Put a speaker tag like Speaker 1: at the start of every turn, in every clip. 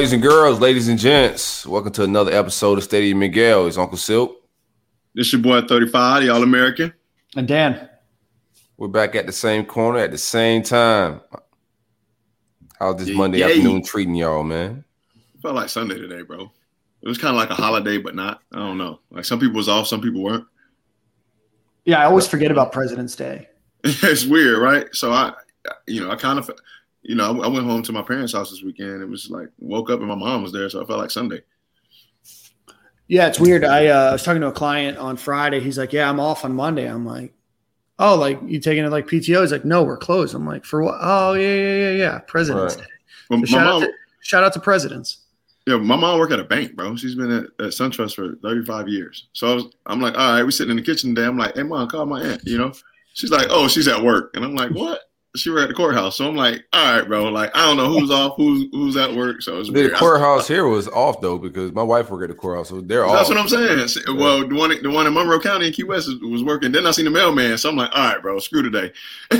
Speaker 1: Boys and girls, ladies and gents, welcome to another episode of Stadium Miguel. It's Uncle Silk.
Speaker 2: This your boy 35, the All American.
Speaker 3: And Dan.
Speaker 1: We're back at the same corner at the same time. How's this
Speaker 2: Yeah,
Speaker 1: Monday
Speaker 2: yeah.
Speaker 1: afternoon treating y'all, man?
Speaker 2: Felt like Sunday today, bro. It was kind of like a holiday, but not. I don't know. Like some people was off, some people weren't.
Speaker 3: Yeah, I always forget about President's Day.
Speaker 2: it's weird, right? So I, you know, I kind of, you know, I, I went home to my parents' house this weekend. It was like woke up and my mom was there, so I felt like Sunday.
Speaker 3: Yeah, it's weird. I uh, was talking to a client on Friday. He's like, "Yeah, I'm off on Monday." I'm like, "Oh, like you taking it like PTO?" He's like, "No, we're closed." I'm like, "For what?" Oh, yeah, yeah, yeah, yeah. President's
Speaker 1: Right.
Speaker 3: Day.
Speaker 2: But
Speaker 3: So
Speaker 2: my
Speaker 3: shout,
Speaker 2: mom,
Speaker 3: out to, shout out to presidents.
Speaker 2: yeah, my mom worked at a bank, bro. She's been at, at SunTrust for 35 years. So I was, I'm like, all right, we sitting in the kitchen today. I'm like, hey, mom, call my aunt. You know, she's like, oh, she's at work, and I'm like, what? She were at the courthouse. So I'm like, all right, bro. Like, I don't know who's off, who's who's at work. So it's
Speaker 1: The courthouse here was off though because my wife worked at the courthouse, so they're off.
Speaker 2: That's what I'm saying. See, Well, the one the one in Monroe County in Key West was- was working. Then I seen the mailman, so I'm like, all right, bro, screw today.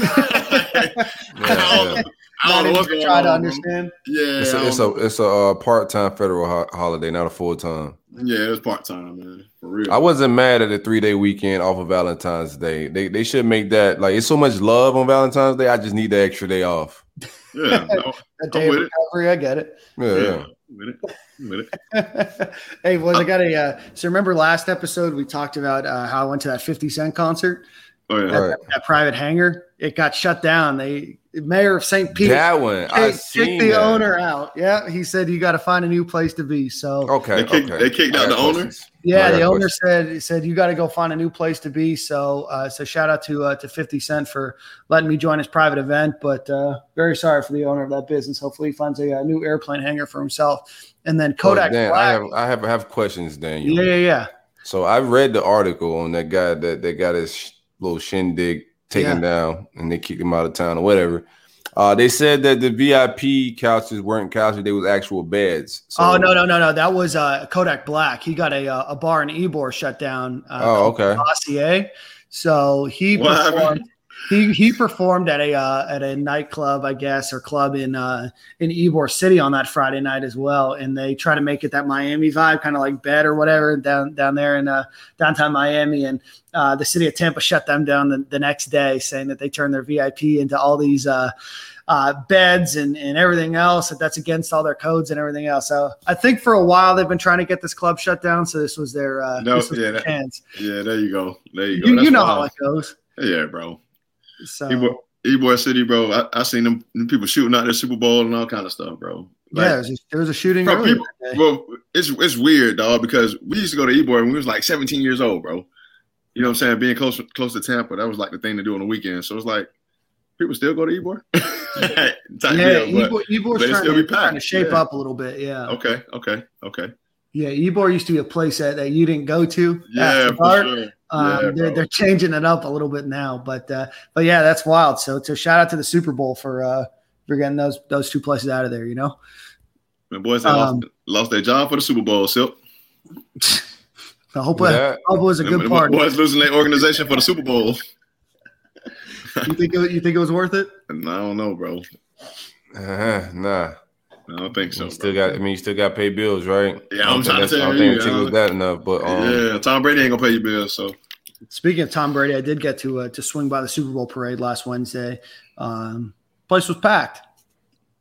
Speaker 1: Yeah, yeah.
Speaker 2: I don't know
Speaker 3: even
Speaker 2: what's
Speaker 3: to
Speaker 2: going
Speaker 3: try
Speaker 2: on.
Speaker 3: to understand.
Speaker 2: Yeah,
Speaker 1: It's
Speaker 2: I
Speaker 1: a, it's a it's a uh, part time federal ho- holiday, not a full time.
Speaker 2: yeah, it's part time, man, for real.
Speaker 1: I wasn't mad at the three day weekend off of Valentine's Day. They they should make that like it's so much love on Valentine's Day. I just need the extra day off.
Speaker 2: yeah, no,
Speaker 3: A day of
Speaker 2: with it.
Speaker 3: I get it.
Speaker 1: Yeah,
Speaker 2: yeah,
Speaker 1: yeah.
Speaker 2: with it, with it.
Speaker 3: hey, boys, I got a. Uh, so remember last episode we talked about uh, how I went to that 50 Cent concert
Speaker 2: Oh yeah,
Speaker 1: Right.
Speaker 3: at private hangar. It got shut down. They mayor of St. Pete
Speaker 1: That one I
Speaker 3: kicked,
Speaker 1: seen
Speaker 3: kicked the
Speaker 1: that.
Speaker 3: owner out. Yeah, he said you got to find a new place to be. So
Speaker 1: Okay,
Speaker 2: They kicked-
Speaker 1: okay.
Speaker 2: they kicked out
Speaker 1: got
Speaker 2: the owner?
Speaker 3: yeah,
Speaker 1: I got
Speaker 3: the owner
Speaker 1: questions.
Speaker 3: said he said you got to go find a new place to be. So uh, so shout out to uh, to 50 Cent for letting me join his private event. But uh, very sorry for the owner of that business. Hopefully he finds a, uh new airplane hangar for himself. And then Kodak
Speaker 1: Oh, Dan, I
Speaker 3: Black.
Speaker 1: have I have I have questions, Daniel.
Speaker 3: yeah, yeah, yeah.
Speaker 1: So I read the article on that guy that that got his sh- little shindig taken down and they kicked him out of town or whatever. Uh, they said that the VIP couches weren't couches; they was actual beds. So,
Speaker 3: oh no no no no that was uh, Kodak Black. He got a uh, a bar in Ybor shut down. Uh,
Speaker 1: Oh, okay.
Speaker 3: Dossier. So he
Speaker 2: What happened?
Speaker 3: He, he performed at a uh, at a nightclub, I guess, or club in uh, in Ybor City on that Friday night as well. And they try to make it that Miami vibe, kind of like bed or whatever down down there in uh, downtown Miami. And uh, the city of Tampa shut them down the, the next day, saying that they turned their VIP into all these uh, uh, beds and, and everything else. That that's against all their codes and everything else. So I think for a while they've been trying to get this club shut down. So this was their uh,
Speaker 2: No,
Speaker 3: this was
Speaker 2: yeah,
Speaker 3: their
Speaker 2: that-
Speaker 3: chance.
Speaker 2: yeah. There you go. There you go.
Speaker 3: You, you know
Speaker 2: wild.
Speaker 3: how it goes.
Speaker 2: Yeah, bro.
Speaker 3: So
Speaker 2: Ybor City, bro. I, I seen them, them people shooting out their Super Bowl and all kind of stuff, bro. Like,
Speaker 3: yeah, there was, a, there was a shooting.
Speaker 2: Bro, people- Well, it's it's weird, dog, because we used to go to Ybor when we was like 17 years old, bro. You know what I'm saying? Being close close to Tampa, that was like the thing to do on the weekend. So it's like people still go to. Type
Speaker 3: yeah,
Speaker 2: deal, but-
Speaker 3: Ybor,
Speaker 2: it
Speaker 3: trying,
Speaker 2: still
Speaker 3: to,
Speaker 2: be
Speaker 3: trying to
Speaker 2: packed,
Speaker 3: shape
Speaker 2: yeah.
Speaker 3: up a little bit. Yeah,
Speaker 2: okay, okay, okay.
Speaker 3: yeah. Ybor used to be a place that, that you didn't go to
Speaker 2: Yeah,
Speaker 3: after
Speaker 2: for
Speaker 3: dark.
Speaker 2: sure.
Speaker 3: Um,
Speaker 2: Yeah,
Speaker 3: they're, they're changing it up a little bit now, but uh, but yeah, that's wild. So to shout out to the Super Bowl for uh, for getting those those two places out of there. You know,
Speaker 2: My boys
Speaker 3: Um,
Speaker 2: lost, lost their job for the Super Bowl. So
Speaker 3: I hope,
Speaker 1: Yeah.
Speaker 3: it, hope it was a good part.
Speaker 2: boys losing their organization for the Super Bowl.
Speaker 3: You think it, you think it was worth it?
Speaker 2: I don't know, bro.
Speaker 1: Uh-huh, nah.
Speaker 2: I don't think so.
Speaker 1: You still
Speaker 2: bro.
Speaker 1: got. I mean, you still got to pay bills, right?
Speaker 2: Yeah,
Speaker 1: I don't
Speaker 2: I'm
Speaker 1: think
Speaker 2: trying to
Speaker 1: that's- I
Speaker 2: tell
Speaker 1: don't think
Speaker 2: you,
Speaker 1: it tickles
Speaker 2: uh,
Speaker 1: that enough, but um,
Speaker 2: yeah, Tom Brady ain't gonna pay your bills. So
Speaker 3: Speaking of Tom Brady, I did get to uh, to swing by the Super Bowl parade last Wednesday. Um, place was packed.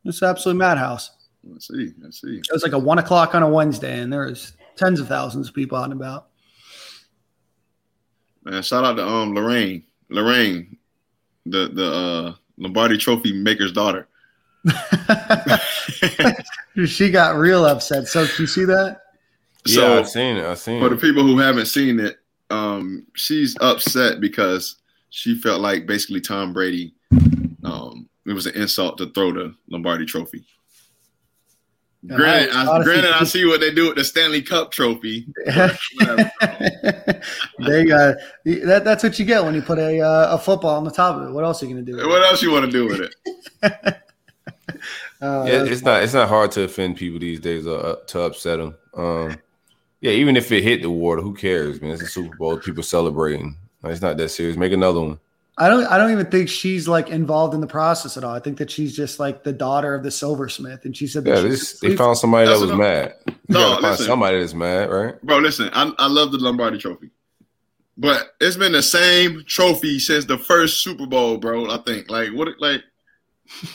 Speaker 3: It's absolutely madhouse.
Speaker 2: let's see, let's see.
Speaker 3: It was like a one o'clock on a Wednesday, and there was tens of thousands of people out and about.
Speaker 2: Man, shout out to um Lorraine, Lorraine, the the uh, Lombardi Trophy maker's daughter.
Speaker 3: she got real upset. So, did you see that?
Speaker 1: yeah,
Speaker 2: So
Speaker 1: I've seen it. I've seen it.
Speaker 2: for the people who haven't seen it, um, she's upset because she felt like basically Tom Brady, um, it was an insult to throw the Lombardi Trophy. Granted, I, granted, I see what they do with the Stanley Cup trophy.
Speaker 3: they uh, that, that's what you get when you put a uh, a football on the top of it. What else are you gonna do?
Speaker 2: What else you want to do with it?
Speaker 1: uh, yeah, it's not it's not hard to offend people these days or uh, to upset them. Um, yeah, even if it hit the water, who cares, man? It's a Super Bowl. People celebrating. It's not that serious. Make another one.
Speaker 3: I don't. I don't even think she's like involved in the process at all. I think that she's just like the daughter of the silversmith, and she said,
Speaker 1: "Yeah, this, they found somebody that was mad. You no, find somebody that's mad, right,
Speaker 2: bro? Listen, I, I love the Lombardi Trophy, but it's been the same trophy since the first Super Bowl, bro. I think like what like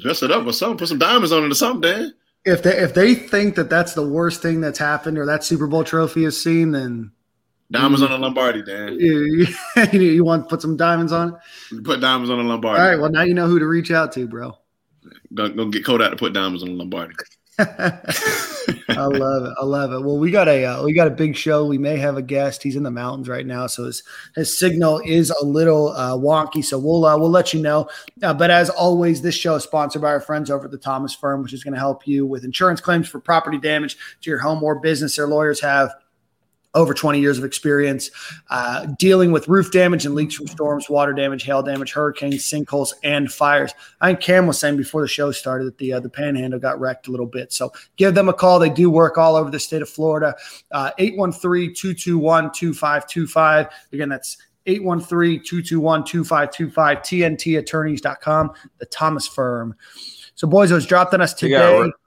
Speaker 2: dress it up or something, put some diamonds on it or something, Dan.
Speaker 3: If they if they think that that's the worst thing that's happened or that Super Bowl trophy is seen, then
Speaker 2: Diamonds on a Lombardi, Dan.
Speaker 3: You, you, want to put some diamonds on
Speaker 2: it? Put diamonds on a Lombardi.
Speaker 3: All right. Well, now you know who to reach out to, bro.
Speaker 2: Don't, don't get Kodak to put diamonds on a Lombardi.
Speaker 3: I love it. I love it. Well, we got a uh, we got a big show. We may have a guest. He's in the mountains right now, so his his signal is a little uh, wonky. So we'll uh, we'll let you know. Uh, but as always, this show is sponsored by our friends over at the Thomas Firm, which is going to help you with insurance claims for property damage to your home or business. Their lawyers have over 20 years of experience uh, dealing with roof damage and leaks from storms, water damage, hail damage, hurricanes, sinkholes, and fires. I think Cam was saying before the show started that the uh, the Panhandle got wrecked a little bit. So give them a call. They do work all over the state of Florida. Uh, 813-221-2525. Again, that's 813-221-2525. TNTattorneys.com. The Thomas Firm. So boys, it was dropped on us today.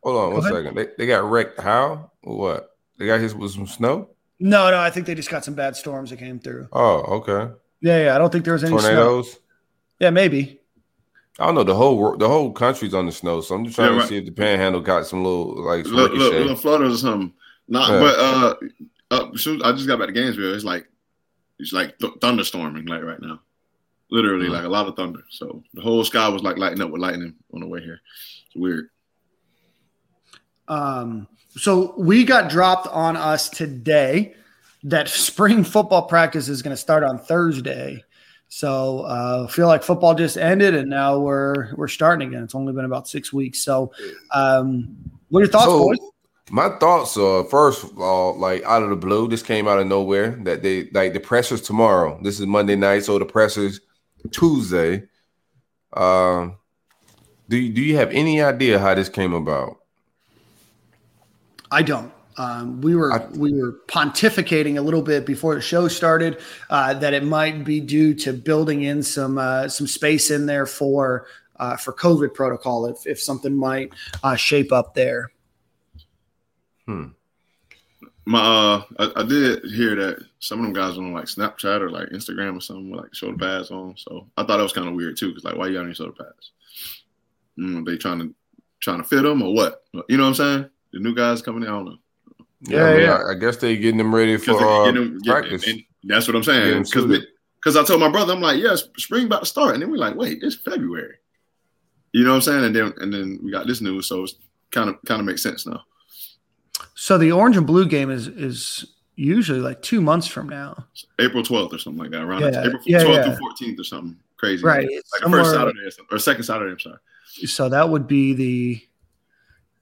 Speaker 1: Hold on one second. They, they got wrecked. How? What? They got hit with some snow?
Speaker 3: No, no, I think they just got some bad storms that came through.
Speaker 1: Oh, okay.
Speaker 3: Yeah, yeah. I don't think there was any
Speaker 1: tornadoes.
Speaker 3: Snow. Yeah, maybe.
Speaker 1: I don't know. The whole the whole country's on the snow, so I'm just trying yeah, right. to see if the Panhandle got some little like some
Speaker 2: little, little, little flutters or something. Not, yeah. but uh, uh, soon, I just got back to Gainesville. It's like it's like th- thunderstorming like right now, literally mm-hmm. like a lot of thunder. So the whole sky was like lighting up with lightning on the way here. It's weird.
Speaker 3: Um, so we got dropped on us today that spring football practice is going to start on Thursday. So uh, feel like football just ended and now we're we're starting again. It's only been about six weeks. So, um, what are your thoughts, so, boys?
Speaker 1: My thoughts are first of all, like out of the blue, this came out of nowhere. That they like the pressers tomorrow. This is Monday night, so the pressers Tuesday. Um, do you, do you have any idea how this came about?
Speaker 3: I don't. Um, we were I, we were pontificating a little bit before the show started uh, that it might be due to building in some uh, some space in there for uh, for COVID protocol if if something might uh, shape up there.
Speaker 2: Hmm. My uh, I, I, did hear that some of them guys on like Snapchat or like Instagram or something like shoulder pads on. So I thought it was kind of weird too, because like why you got any shoulder pads? Mm, they trying to trying to fit them or what? You know what I'm saying? The new guys coming in, I don't know.
Speaker 1: Yeah, I, mean, yeah. I, I, guess they're getting them ready for uh, them, practice.
Speaker 2: that's what I'm saying. Because because I told my brother, I'm like, yes, yeah, spring about to start, and then we're like, wait, it's February. You know what I'm saying? And then and then we got this news, so it's kind of kind of makes sense now.
Speaker 3: So the orange and blue game is is usually like two months from now.
Speaker 2: April 12th or something like that. Around yeah, April 12th yeah, yeah. through 14th or something crazy.
Speaker 3: Right.
Speaker 2: Like, like first Saturday or, or second Saturday. I'm sorry.
Speaker 3: So that would be the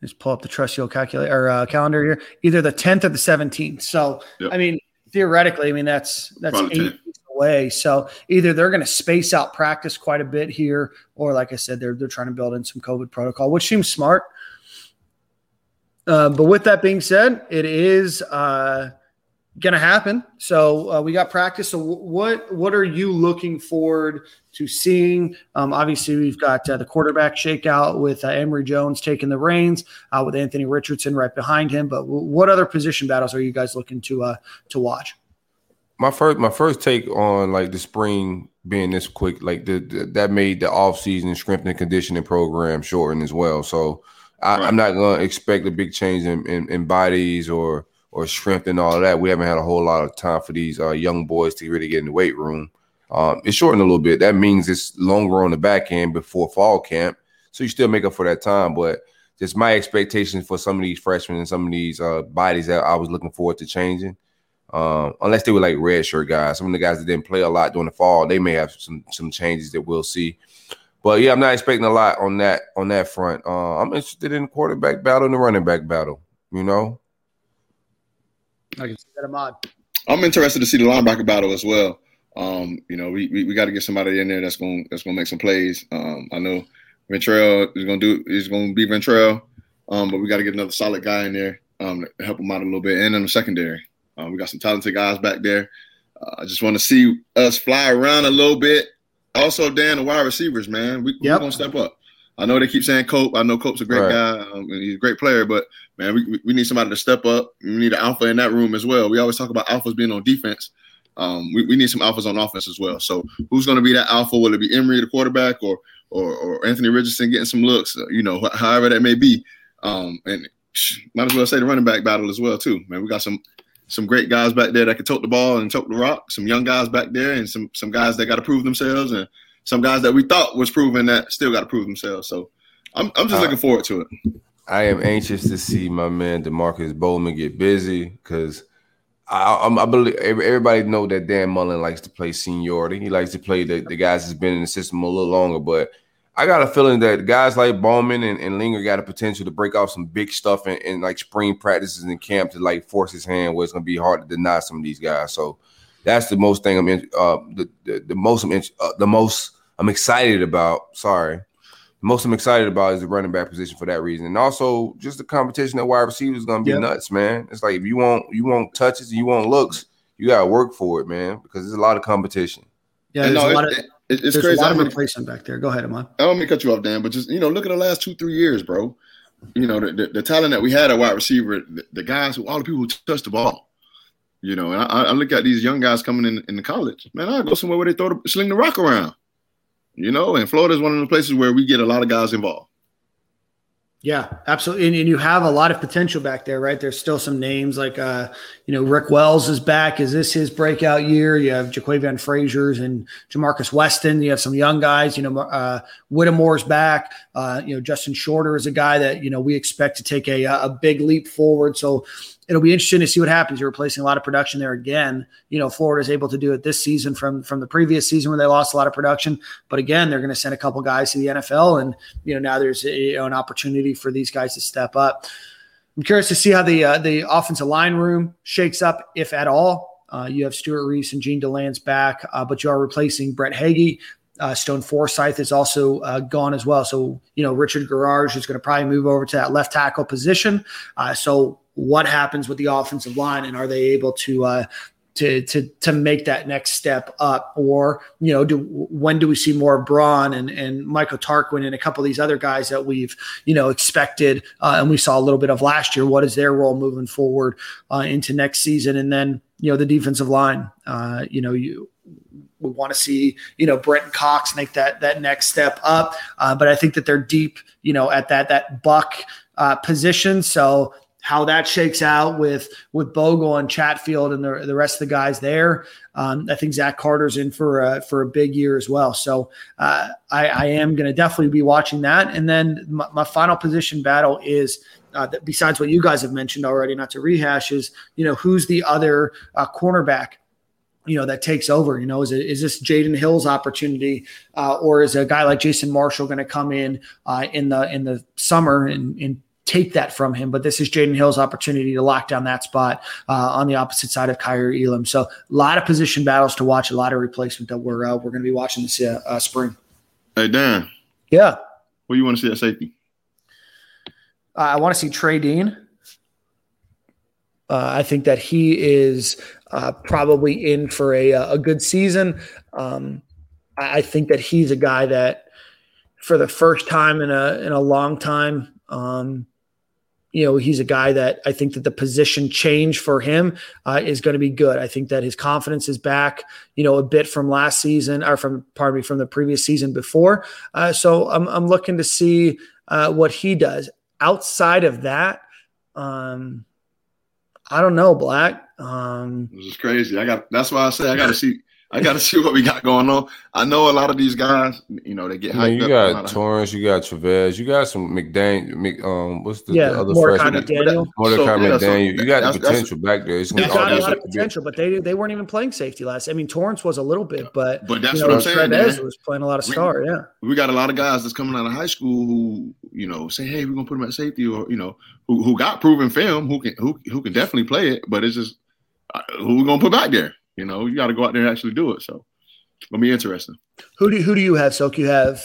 Speaker 3: just pull up the trusty old calculator or uh, calendar here, either the 10th or the 17th. So, yep. I mean, theoretically, I mean, that's, that's Probably eight weeks away. So either they're going to space out practice quite a bit here, or like I said, they're, they're trying to build in some COVID protocol, which seems smart. Uh, but with that being said, it is, uh, going to happen. So uh, we got practice. So what what are you looking forward to seeing? Um, obviously, we've got uh, the quarterback shakeout with uh, Emory Jones taking the reins, uh, with Anthony Richardson right behind him. But w- what other position battles are you guys looking to uh, to watch?
Speaker 1: My first my first take on like the spring being this quick, like the, the that made the off season strength and conditioning program shorten as well. So I, am not going to expect a big change in, in, in bodies or or strength and all of that. We haven't had a whole lot of time for these uh, young boys to really get in the weight room. Um, it's shortened a little bit. That means it's longer on the back end before fall camp. So you still make up for that time. But just my expectations for some of these freshmen and some of these uh, bodies that I was looking forward to changing. Um, unless they were like red shirt guys, some of the guys that didn't play a lot during the fall, they may have some some changes that we'll see. But yeah, I'm not expecting a lot on that on that front. Uh, I'm interested in quarterback battle and the running back battle. You know,
Speaker 3: I can see that, Ahmad.
Speaker 2: I'm interested to see the linebacker battle as well. Um, you know, we we, we got to get somebody in there that's going that's going to make some plays. Um, I know Ventrell is going to do is going to be Ventrell, um, but we got to get another solid guy in there um, to help him out a little bit. And in the secondary, um, we got some talented guys back there. Uh, I just want to see us fly around a little bit. Also, Dan, the wide receivers, man, we,
Speaker 3: Yep.
Speaker 2: we're gonna step up. I know they keep saying Cope. I know Cope's a great
Speaker 1: Right.
Speaker 2: guy. Um, and he's a great player, but man, we, we- need somebody to step up. We need an alpha in that room as well. We always talk about alphas being on defense. Um, we, we need some alphas on offense as well. So who's going to be that alpha? Will it be Emory, the quarterback, or or, or Anthony Richardson getting some looks? uh, You know, wh- however that may be. Um, and might as well say the running back battle as well too. Man, we got some some great guys back there that can tote the ball and tote the rock. Some young guys back there, and some some guys that got to prove themselves, and some guys that we thought was proven that still got to prove themselves. So I'm I'm just
Speaker 1: Uh,
Speaker 2: looking forward to it.
Speaker 1: I am anxious to see my man Demarkcus Bowman get busy because I, I'm- I believe everybody know that Dan Mullen likes to play seniority. He likes to play the, the guys that's been in the system a little longer. But I got a feeling that guys like Bowman and, and Lingard got a potential to break off some big stuff in, in like spring practices and camp to like force his hand where it's gonna be hard to deny some of these guys. So that's the most thing I'm in, uh the, the, the most uh, the most I'm excited about. Sorry most I'm excited about is the running back position for that reason, and also just the competition at wide receiver is going to be
Speaker 3: Yep.
Speaker 1: nuts, man. It's like if you want you want touches and you want looks, you got to work for it, man, because there's a lot of competition.
Speaker 3: Yeah,
Speaker 2: And
Speaker 3: there's
Speaker 2: no,
Speaker 3: a lot
Speaker 2: it-
Speaker 3: of
Speaker 2: it- it's crazy.
Speaker 3: a lot
Speaker 2: I
Speaker 3: of replacement back there. Go ahead, Ahmad.
Speaker 2: I don't mean to cut you off, Dan, but just you know, look at the last two, three years, bro. You know, the, the, the talent that we had at wide receiver, the, the guys who all the people who touched the ball. You know, and I, I look at these young guys coming in in the college. Man, I go somewhere where they throw the sling the rock around. You know, and Florida is one of the places where we get a lot of guys involved.
Speaker 3: Yeah, absolutely. And, and you have a lot of potential back there, right? There's still some names like, uh, you know, Rick Wells is back. Is this his breakout year? You have Jaquavion Frazier's and Ja'Markis Weston. You have some young guys. You know, uh, Whittemore's back. Uh, you know, Justin Shorter is a guy that you know we expect to take a a big leap forward. So it'll be interesting to see what happens. You're replacing a lot of production there again. You know, Florida's able to do it this season from from the previous season where they lost a lot of production. But again, they're going to send a couple guys to the NFL, and you know now there's you know, an opportunity for these guys to step up. I'm curious to see how the uh, the offensive line room shakes up, if at all. Uh, you have Stewart Reese and Jean Delance back, uh, but you are replacing Brett Heggie. Uh, Stone Forsyth is also uh, gone as well. So, you know, Richard Gouraige is going to probably move over to that left tackle position. Uh, so, what happens with the offensive line, and are they able to uh, to to to make that next step up, or you know, do when do we see more Braun and and Michael Tarquin and a couple of these other guys that we've you know expected uh, and we saw a little bit of last year? What is their role moving forward uh, into next season, and then you know the defensive line, uh, you know you we want to see you know Brenton Cox make that that next step up. Uh, but I think that they're deep, you know, at that that buck uh, position. So how that shakes out with with Bogle and Chatfield and the, the rest of the guys there, um, I think Zach Carter's in for a, for a big year as well. So uh, I, I am going to definitely be watching that. And then my, my final position battle is. Uh, that besides what you guys have mentioned already, not to rehash, is you know who's the other uh, cornerback you know that takes over you know is it is this jaden hill's opportunity uh, or is a guy like jason marshall going to come in uh, in the in the summer and, and take that from him but this is jaden hill's opportunity to lock down that spot uh, on the opposite side of Kaiir elam so a lot of position battles to watch a lot of replacement that we're uh, we're going to be watching this uh, uh, spring
Speaker 2: Hey Dan,
Speaker 3: yeah
Speaker 2: what do you want to see at safety?
Speaker 3: Uh, I want to see Trey Dean. Uh, I think that he is uh, probably in for a, a good season. Um, I, I think that he's a guy that, for the first time in a in a long time, um, you know, he's a guy that I think that the position change for him uh, is going to be good. I think that his confidence is back, you know, a bit from last season or from pardon me from the previous season before. Uh, so I'm I'm looking to see uh, what he does. Outside of that, um, I don't know, Black. Um,
Speaker 2: This is crazy. I got. That's why I say I got to see. I got to see what we got going on. I know a lot of these guys, you know, they get
Speaker 1: I mean,
Speaker 2: hyped
Speaker 1: you
Speaker 2: up.
Speaker 1: got Torrence, you got Trevez, you got some McDaniel. Mc, um, what's the,
Speaker 3: Yeah,
Speaker 1: the other
Speaker 3: Mordecai
Speaker 1: freshman?
Speaker 3: McDaniel.
Speaker 1: Mordecai
Speaker 2: So, yeah, so
Speaker 1: McDaniel. you got
Speaker 2: that's-
Speaker 1: the
Speaker 2: that's-
Speaker 1: potential back there. It's
Speaker 3: They've
Speaker 1: gonna
Speaker 3: got a lot of potential, but they they weren't even playing safety last. I mean, Torrence was a little bit, but
Speaker 2: But that's
Speaker 3: you
Speaker 2: what I'm saying,
Speaker 3: Trevez
Speaker 2: man.
Speaker 3: was playing a lot of
Speaker 2: We-
Speaker 3: star. Yeah,
Speaker 2: we got a lot of guys that's coming out of high school who, you know, say, "Hey, we're gonna put them at safety," or you know, who who got proven film, who can who who can definitely play it, but it's just uh, who we gonna put back there. You know, you got to go out there and actually do it. So, it's gonna be interesting.
Speaker 3: who do who do you have? Silk, you have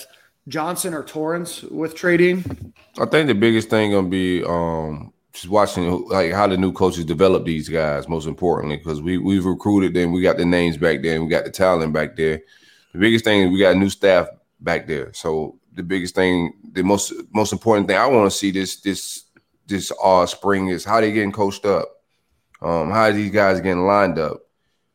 Speaker 3: Johnson or Torrence with trading.
Speaker 1: I think the biggest thing gonna be um just watching like how the new coaches develop these guys. Most importantly, because we we've recruited them, we got the names back there, and we got the talent back there. The biggest thing is we got new staff back there. So the biggest thing, the most most important thing I want to see this this this uh spring is how they getting coached up. Um, how are these guys getting lined up?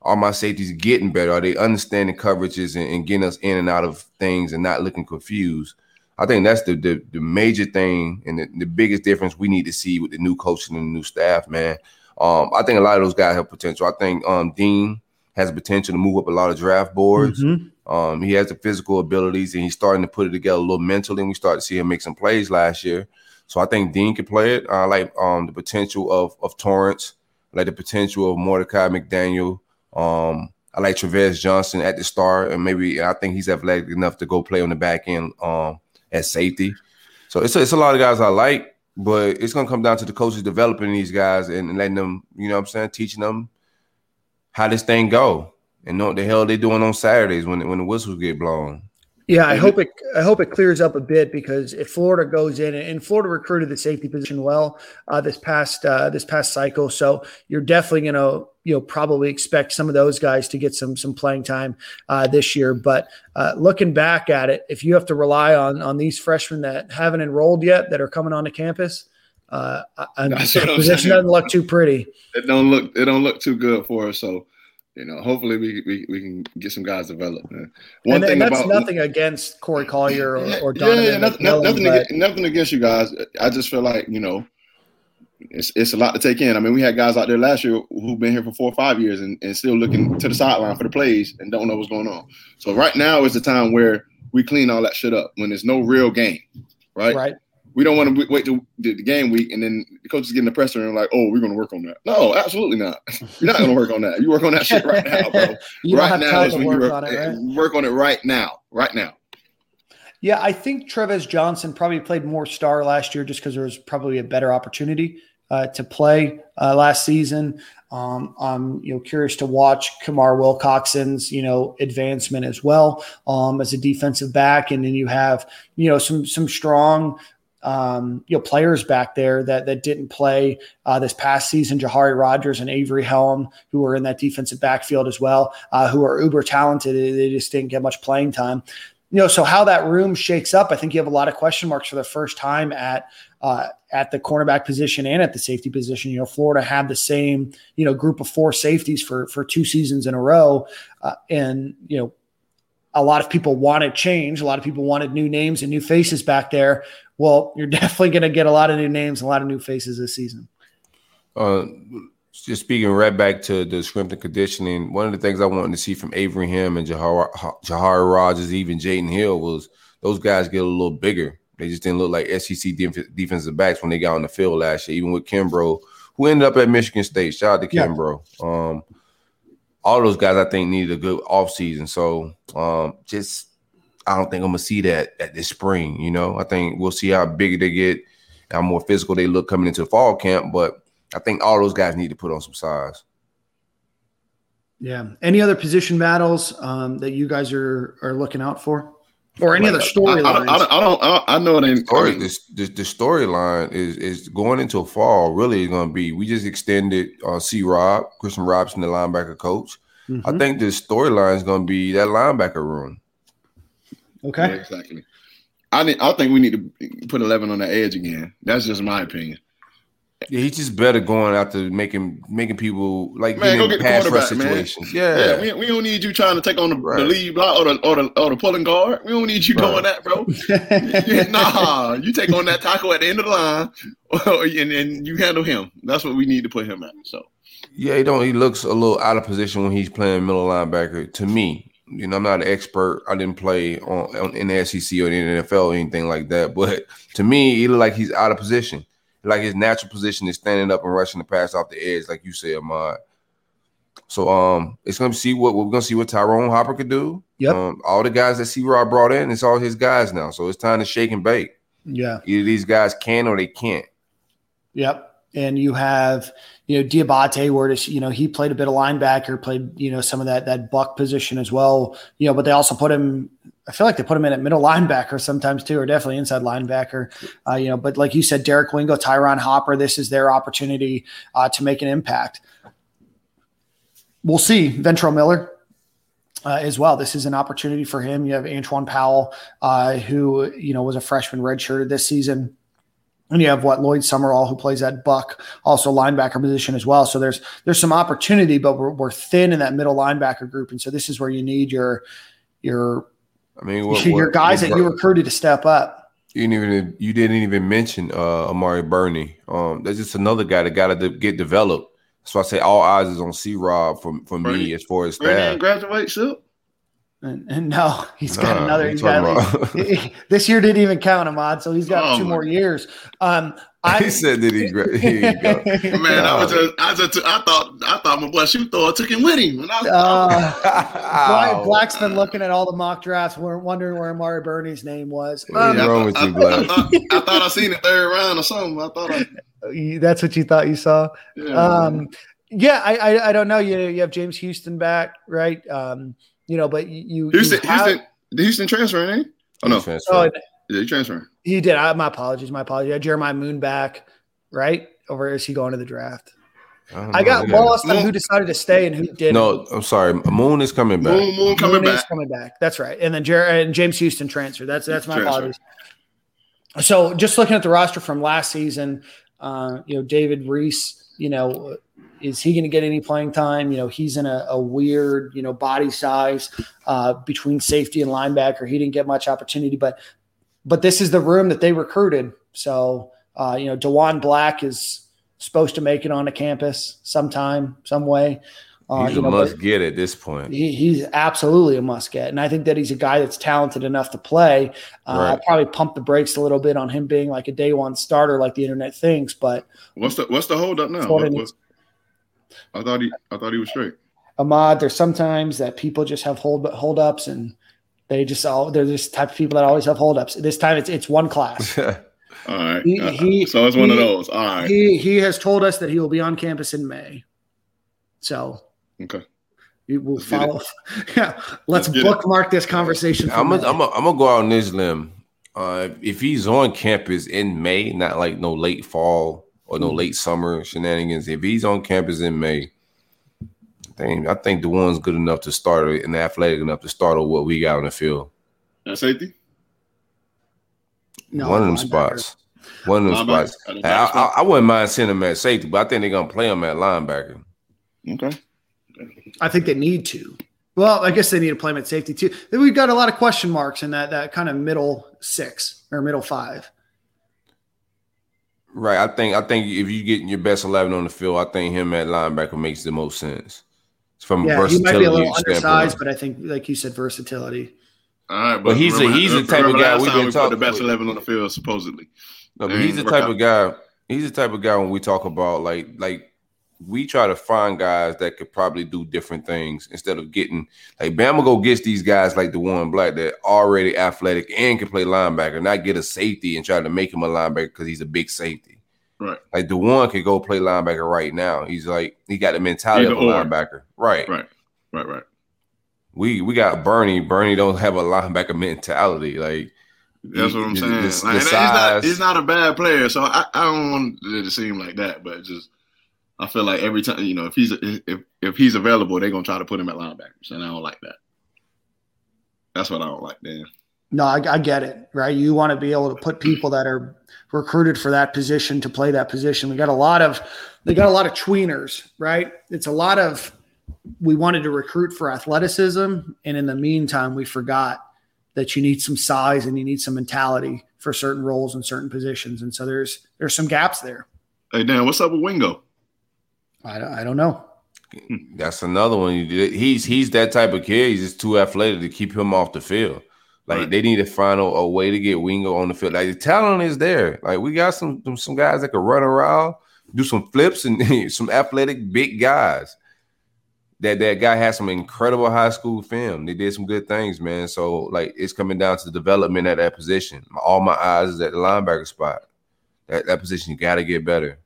Speaker 1: Are my safeties getting better? Are they understanding coverages and, and getting us in and out of things and not looking confused? I think that's the the, the major thing and the, the biggest difference we need to see with the new coaching and the new staff, man. Um, I think a lot of those guys have potential. I think um, Dean has potential to move up a lot of draft boards.
Speaker 3: Mhm.
Speaker 1: Um, he has the physical abilities and he's starting to put it together a little mentally. And we started to see him make some plays last year. So I think Dean could play it. I like um, the potential of of Torrence. I like the potential of Mordecai McDaniel. Um, I like Travis Johnson at the start, and maybe I think he's athletic enough to go play on the back end um, at safety. So it's a, it's a lot of guys I like, but it's gonna come down to the coaches developing these guys and, letting them, you know, what I'm saying, teaching them how this thing go and know what the hell they doing on Saturdays when when the whistles get blown.
Speaker 3: Yeah, I hope it. I hope it clears up a bit because if Florida goes in and Florida recruited the safety position well uh, this past uh, this past cycle, so you're definitely going to you know probably expect some of those guys to get some some playing time uh, this year. But uh, looking back at it, if you have to rely on on these freshmen that haven't enrolled yet that are coming onto campus, uh,
Speaker 2: That's
Speaker 3: the position doesn't look too pretty.
Speaker 2: It don't look it don't look too good for us. So, you know, hopefully we we, we can get some guys developed. Man. One
Speaker 3: and,
Speaker 2: thing
Speaker 3: and that's
Speaker 2: about
Speaker 3: nothing against Corey Collier or, or
Speaker 2: yeah, yeah, nothing,
Speaker 3: McMillan,
Speaker 2: nothing,
Speaker 3: but-
Speaker 2: against, nothing against you guys. I just feel like you know, it's it's a lot to take in. I mean, we had guys out there last year who've been here for four or five years and, and still looking to the sideline for the plays and don't know what's going on. So right now is the time where we clean all that shit up when there's no real game, right?
Speaker 3: right.
Speaker 2: We don't want to wait till the, game week and then the coaches get in the presser and like, oh, we're going to work on that. No, absolutely not. You're not going to work on that. You work on that shit right now, bro.
Speaker 3: you
Speaker 2: right
Speaker 3: don't have
Speaker 2: now
Speaker 3: time
Speaker 2: is
Speaker 3: to
Speaker 2: when
Speaker 3: work
Speaker 2: you work
Speaker 3: on it, right?
Speaker 2: work on it right now, right now.
Speaker 3: Yeah, I think Trevez Johnson probably played more star last year just because there was probably a better opportunity uh, to play uh, last season. Um, I'm you know curious to watch Kamar Wilcoxon's you know advancement as well um, as a defensive back, and then you have you know some some strong um, you know players back there that that didn't play uh, this past season. Jahari Rogers and Avery Helm, who are in that defensive backfield as well, uh, who are uber talented. They just didn't get much playing time you know, so how that room shakes up, I think you have a lot of question marks for the first time at uh, at the cornerback position and at the safety position. You know, Florida had the same you know group of four safeties for for two seasons in a row, uh, and you know, a lot of people wanted change. A lot of people wanted new names and new faces back there. Well, you're definitely going to get a lot of new names, and a lot of new faces this season.
Speaker 1: Uh, just speaking right back to the strength and conditioning, one of the things I wanted to see from Avery Helm and Jahar, Jahari Rogers, even Jaden Hill, was those guys get a little bigger. They just didn't look like SEC def- defensive backs when they got on the field last year, even with Kimbrough, who ended up at Michigan State. Shout out to
Speaker 3: Yeah.
Speaker 1: Kimbrough. Um, all those guys, I think, needed a good offseason. So um, just, I don't think I'm to see that at this spring. You know, I think we'll see how big they get, how more physical they look coming into the fall camp. But I think all those guys need to put on some size.
Speaker 3: Yeah. Any other position battles um, that you guys are are looking out for, or any
Speaker 1: Like,
Speaker 3: other
Speaker 2: I, I. I, don't- I don't. I, I know it ain't.
Speaker 1: story this the, the storyline is is going into fall really is going to be we just extended uh C Rob Christian Robinson the linebacker coach I
Speaker 3: Mhm.
Speaker 1: think the storyline is going to be that linebacker room
Speaker 3: Okay.
Speaker 2: Yeah, exactly. I need, I think we need to put eleven on the edge again. That's just my opinion.
Speaker 1: Yeah he's just better going after making making people like
Speaker 2: Man,
Speaker 1: getting
Speaker 2: go
Speaker 1: in
Speaker 2: get
Speaker 1: pass rush
Speaker 2: quarterback, man.
Speaker 1: situations
Speaker 2: Yeah,
Speaker 1: yeah,
Speaker 2: we, we don't need you trying to take on the,
Speaker 1: Right.
Speaker 2: the lead block or the or the or the pulling guard. We don't need you
Speaker 1: Right.
Speaker 2: doing that, bro. Yeah, nah, you take on that tackle at the end of the line, and, and you handle him. That's what we need to put him at. So
Speaker 1: Yeah, he don't. He looks a little out of position when he's playing middle linebacker. To me, you know, I'm not an expert. I didn't play on, on in the SEC or in the NFL or anything like that. But to me, he look like he's out of position. Like his natural position is standing up and rushing the pass off the edge, like you said, Ahmad. So um, it's gonna see what we're gonna see what Ty'Ron Hopper could do.
Speaker 3: Yep.
Speaker 1: Um, all the guys that C Rob brought in, it's all his guys now. So it's time to shake and bake.
Speaker 3: Yeah.
Speaker 1: Either these guys can or they can't.
Speaker 3: Yep. And you have, you know, Diabate, where does you know he played a bit of linebacker, played you know some of that that buck position as well. You know, but they also put him. I feel like they put him in at middle linebacker sometimes too, or definitely inside linebacker. Uh, you know, but like you said, Derek Wingo, Ty'Ron Hopper, this is their opportunity uh, to make an impact. We'll see. Ventrell Miller, uh, as well. This is an opportunity for him. You have Antwuan Powell, uh, who you know was a freshman redshirted this season. And you have what Lloyd Summerall, who plays at Buck, also linebacker position as well. So there's there's some opportunity, but we're, we're thin in that middle linebacker group, and so this is where you need your your
Speaker 1: I mean, what,
Speaker 3: your
Speaker 1: what-
Speaker 3: guys
Speaker 1: what
Speaker 3: that you recruited to step up.
Speaker 1: You didn't even you didn't even mention uh Amari Burney. Um, that's just another guy that got to de- get developed. So I say all eyes is on C Rob for for me as far as
Speaker 2: Brady
Speaker 1: staff.
Speaker 2: didn't graduate, still.
Speaker 3: And, and no, he's got
Speaker 1: Nah,
Speaker 3: another. He's got
Speaker 1: talking about-
Speaker 3: this year didn't even count him on, so he's got
Speaker 2: Oh,
Speaker 3: two
Speaker 2: my-
Speaker 3: more years. Um, I
Speaker 1: he said that he gra- here you go.
Speaker 2: Man, I was just, I just, I thought, I thought my boy shoot Thor took him with him. And I,
Speaker 3: Uh, Black,
Speaker 1: Ow.
Speaker 3: Black's been looking at all the mock drafts, we're wondering where Amari Burney's name was.
Speaker 1: Yeah.
Speaker 3: Um,
Speaker 1: What's wrong with
Speaker 2: I,
Speaker 1: you, Black?
Speaker 2: I, thought, I thought I seen it third round or something. I thought I,
Speaker 3: that's what you thought you saw.
Speaker 2: yeah.
Speaker 3: Um, yeah, I, I I don't know. You you have James Houston back, right? Um, you know, but you, you
Speaker 2: Houston,
Speaker 3: have-
Speaker 2: Houston, the Houston transferring, ain't he? Oh no,
Speaker 1: Transfer.
Speaker 3: Oh,
Speaker 2: yeah, he transferring.
Speaker 3: he did. I, my apologies. My apologies. I had Jeremiah Moon back, right? Or is he going to the draft?
Speaker 1: don't
Speaker 3: I got
Speaker 1: They got-
Speaker 3: lost on who decided to stay and who didn't.
Speaker 1: No, I'm sorry. Moon is coming back.
Speaker 2: Moon, Moon coming
Speaker 3: Moon is
Speaker 2: back.
Speaker 3: coming back. That's right. And then Jer- and James Houston transfer. That's that's my
Speaker 2: Transfer.
Speaker 3: apologies. So just looking at the roster from last season, uh, you know, David Reese, you know, is he going to get any playing time? You know, he's in a, a weird, you know, body size uh, between safety and linebacker. He didn't get much opportunity, but but this is the room that they recruited. So uh, you know, Diwun Black is supposed to make it on onto campus sometime, some way. Uh,
Speaker 1: He's
Speaker 3: you
Speaker 1: a
Speaker 3: know, but-
Speaker 1: must get at this point.
Speaker 3: he, he's absolutely a must get. And I think that he's a guy that's talented enough to play. Uh,
Speaker 1: Right.
Speaker 3: I'll probably pump the brakes a little bit on him being like a day one starter, like the internet thinks. But
Speaker 2: What's the What's the hold up now?
Speaker 3: What
Speaker 2: What- what-
Speaker 3: is.
Speaker 2: I thought he, I thought he was straight.
Speaker 3: Ahmad, there's sometimes that people just have hold hold ups and they just all they're just the type of people that always have hold ups. This time it's it's one class.
Speaker 2: All right.
Speaker 3: He-
Speaker 2: Uh,
Speaker 3: he-
Speaker 2: so it's one of those. All right.
Speaker 3: he he has told us that he will be on campus in May. So
Speaker 2: okay.
Speaker 3: we will
Speaker 2: Let's
Speaker 3: follow. yeah, let's
Speaker 2: Let's get it.
Speaker 3: bookmark this conversation.
Speaker 1: I'm gonna I'm gonna I'm gonna go out on this limb. Uh, if he's on campus in May, not like no late fall or no mm. late summer shenanigans. If he's on campus in May, I think I think Diwun's good enough to start it and athletic enough to start with what we got on the field.
Speaker 2: That safety.
Speaker 3: No,
Speaker 1: one of them spots. One of them
Speaker 2: Linebacker.
Speaker 1: spots.
Speaker 2: The
Speaker 1: I,
Speaker 2: back
Speaker 1: I. I wouldn't mind sending him at safety, but I think they're gonna play him at linebacker.
Speaker 2: Okay.
Speaker 3: I think they need to. Well, I guess they need to play him at safety too. We've got a lot of question marks in that that kind of middle six or middle five.
Speaker 1: Right. I think I think if you get your best eleven on the field, I think him at linebacker makes the most sense. From
Speaker 3: Yeah, he might be a little
Speaker 1: standpoint.
Speaker 3: undersized, but I think, like you said, versatility.
Speaker 2: All right.
Speaker 1: But he's a- he's the type of guy we've
Speaker 2: time
Speaker 1: been
Speaker 2: we put
Speaker 1: talking-
Speaker 2: the best eleven on the field, supposedly.
Speaker 1: No, but
Speaker 2: Ain't
Speaker 1: he's the type
Speaker 2: out.
Speaker 1: of guy. He's the type of guy when we talk about like like we try to find guys that could probably do different things instead of getting like Bama go gets these guys like Diwun black that already athletic and can play linebacker, not get a safety and try to make him a linebacker because he's a big safety.
Speaker 2: Right.
Speaker 1: Like Diwun could go play linebacker right now. He's like he got the mentality of a
Speaker 2: or.
Speaker 1: linebacker. Right.
Speaker 2: Right. Right. Right.
Speaker 1: We we got Burney. Burney don't have a linebacker mentality. Like
Speaker 2: That's what I'm saying.
Speaker 1: the-
Speaker 2: Like,
Speaker 1: the
Speaker 2: he's, not, he's not a bad player, so I, I don't want it to seem like that. But just I feel like every time you know if he's if if he's available, they're gonna try to put him at linebackers, and I don't like that. That's what I don't like, Dan.
Speaker 3: No, I, I get it, right? You want to be able to put people that are recruited for that position to play that position. We got a lot of they got a lot of tweeners, right? It's a lot of we wanted to recruit for athleticism, and in the meantime, we forgot that you need some size and you need some mentality for certain roles and certain positions. And so there's there's some gaps there.
Speaker 2: Hey Dan, what's up with Wingo?
Speaker 3: I, I don't know. Hmm.
Speaker 1: That's another one. He's he's that type of kid. He's just too athletic to keep him off the field. Like right. they need to find a, a, way to get Wingo on the field. Like the talent is there. Like we got some some guys that can run around, do some flips, and some athletic big guys. That that guy has some incredible high school film. They did some good things, man. So like it's coming down to the development at that position. All my eyes is at the linebacker spot. That that position you got to get better.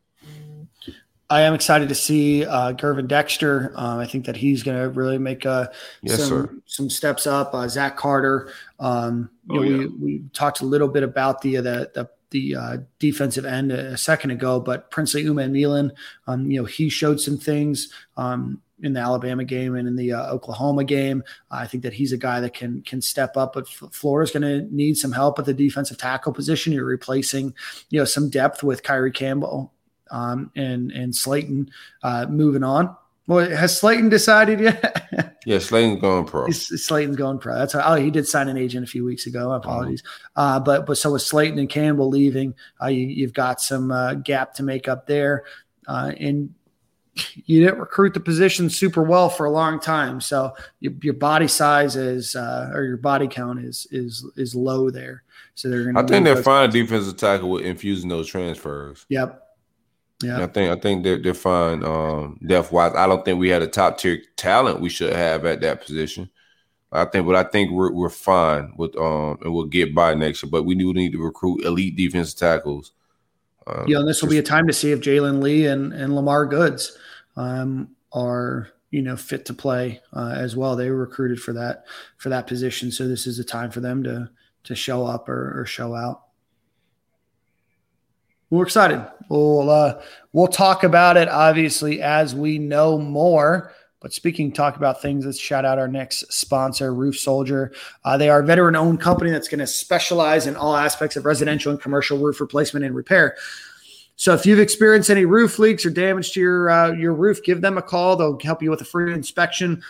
Speaker 3: I am excited to see uh, Gervon Dexter. Um, I think that he's going to really make uh, yes, some some steps up. Uh, Zach Carter. Um, oh, know, yeah. we we talked a little bit about the the the, the uh, defensive end a second ago, but Princely Umanmielen, um, you know, he showed some things. Um, in the Alabama game and in the uh, Oklahoma game. I think that he's a guy that can can step up, but Florida's going to need some help at the defensive tackle position. You're replacing, you know, some depth with Kyree Campbell um, and and Slaton uh, moving on. Well, has Slaton decided yet?
Speaker 1: yeah, Slaton's going pro.
Speaker 3: He's, Slaton's going pro. That's how, oh, he did sign an agent a few weeks ago. Apologies, mm-hmm. uh, but but so with Slaton and Campbell leaving, uh, you, have got some uh, gap to make up there, uh, and you didn't recruit the position super well for a long time. So your, your body size is uh, or your body count is is is low there. So they're going.
Speaker 1: I think they're fine defensive tackle with infusing those transfers.
Speaker 3: Yep.
Speaker 1: Yeah, I think I think they're they're fine um, depth wise. I don't think we had a top tier talent we should have at that position. I think, but I think we're we're fine with um and we'll get by next year. But we do need to recruit elite defensive tackles.
Speaker 3: Um, yeah, and this will be a time to see if Jalen Lee and and Lamar Goods um, are you know fit to play uh, as well. They were recruited for that for that position, so this is a time for them to to show up or, or show out we're excited. We'll uh, we'll talk about it obviously as we know more. But speaking, talk about things. Let's shout out our next sponsor, Roof Soldier. Uh, they are a veteran-owned company that's going to specialize in all aspects of residential and commercial roof replacement and repair. So if you've experienced any roof leaks or damage to your uh, your roof, give them a call. They'll help you with a free inspection.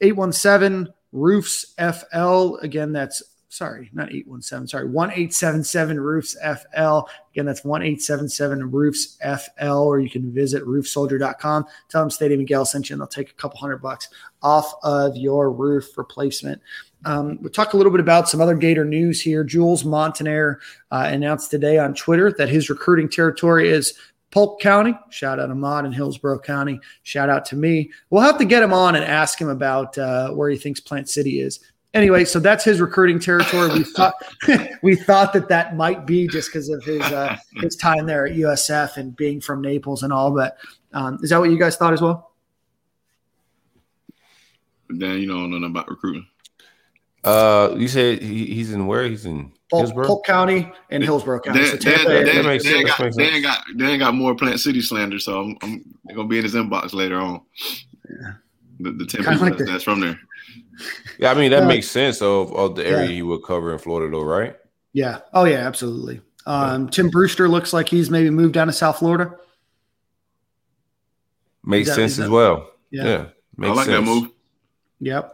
Speaker 3: 817 Roofs FL. Again, that's sorry, not 817, sorry, 1877 Roofs FL. Again, that's 1877 Roofs FL, or you can visit roofsoldier.com. Tell them Stadium Miguel sent you, and they'll take a couple hundred bucks off of your roof replacement. Um, we'll talk a little bit about some other Gator news here. Jules Montinar uh, announced today on Twitter that his recruiting territory is Polk County. Shout out Ahmad in Hillsborough County. Shout out to me. We'll have to get him on and ask him about uh, where he thinks Plant City is anyway, so that's his recruiting territory. We thought we thought that that might be just because of his uh, his time there at USF and being from Naples and all. But um, is that what you guys thought as well?
Speaker 2: Dan, you don't know nothing about recruiting.
Speaker 1: Uh, you said he, he's in where? He's in
Speaker 3: Polk, Polk County and Hillsborough County. Dan, so Dan, Dan, Dan,
Speaker 2: Dan, got, Dan, got, Dan got more Plant City slander, so I'm, I'm gonna be in his inbox later on. Yeah. The, the ten people like that's from there.
Speaker 1: Yeah, I mean that uh, makes sense of, of the area yeah. he would cover in Florida, though, right?
Speaker 3: Yeah. Oh yeah, absolutely. Um, Tim Brewster looks like he's maybe moved down to South Florida.
Speaker 1: Makes that, sense that, as well. Yeah, yeah makes
Speaker 2: I like
Speaker 1: sense.
Speaker 2: that move.
Speaker 3: Yep.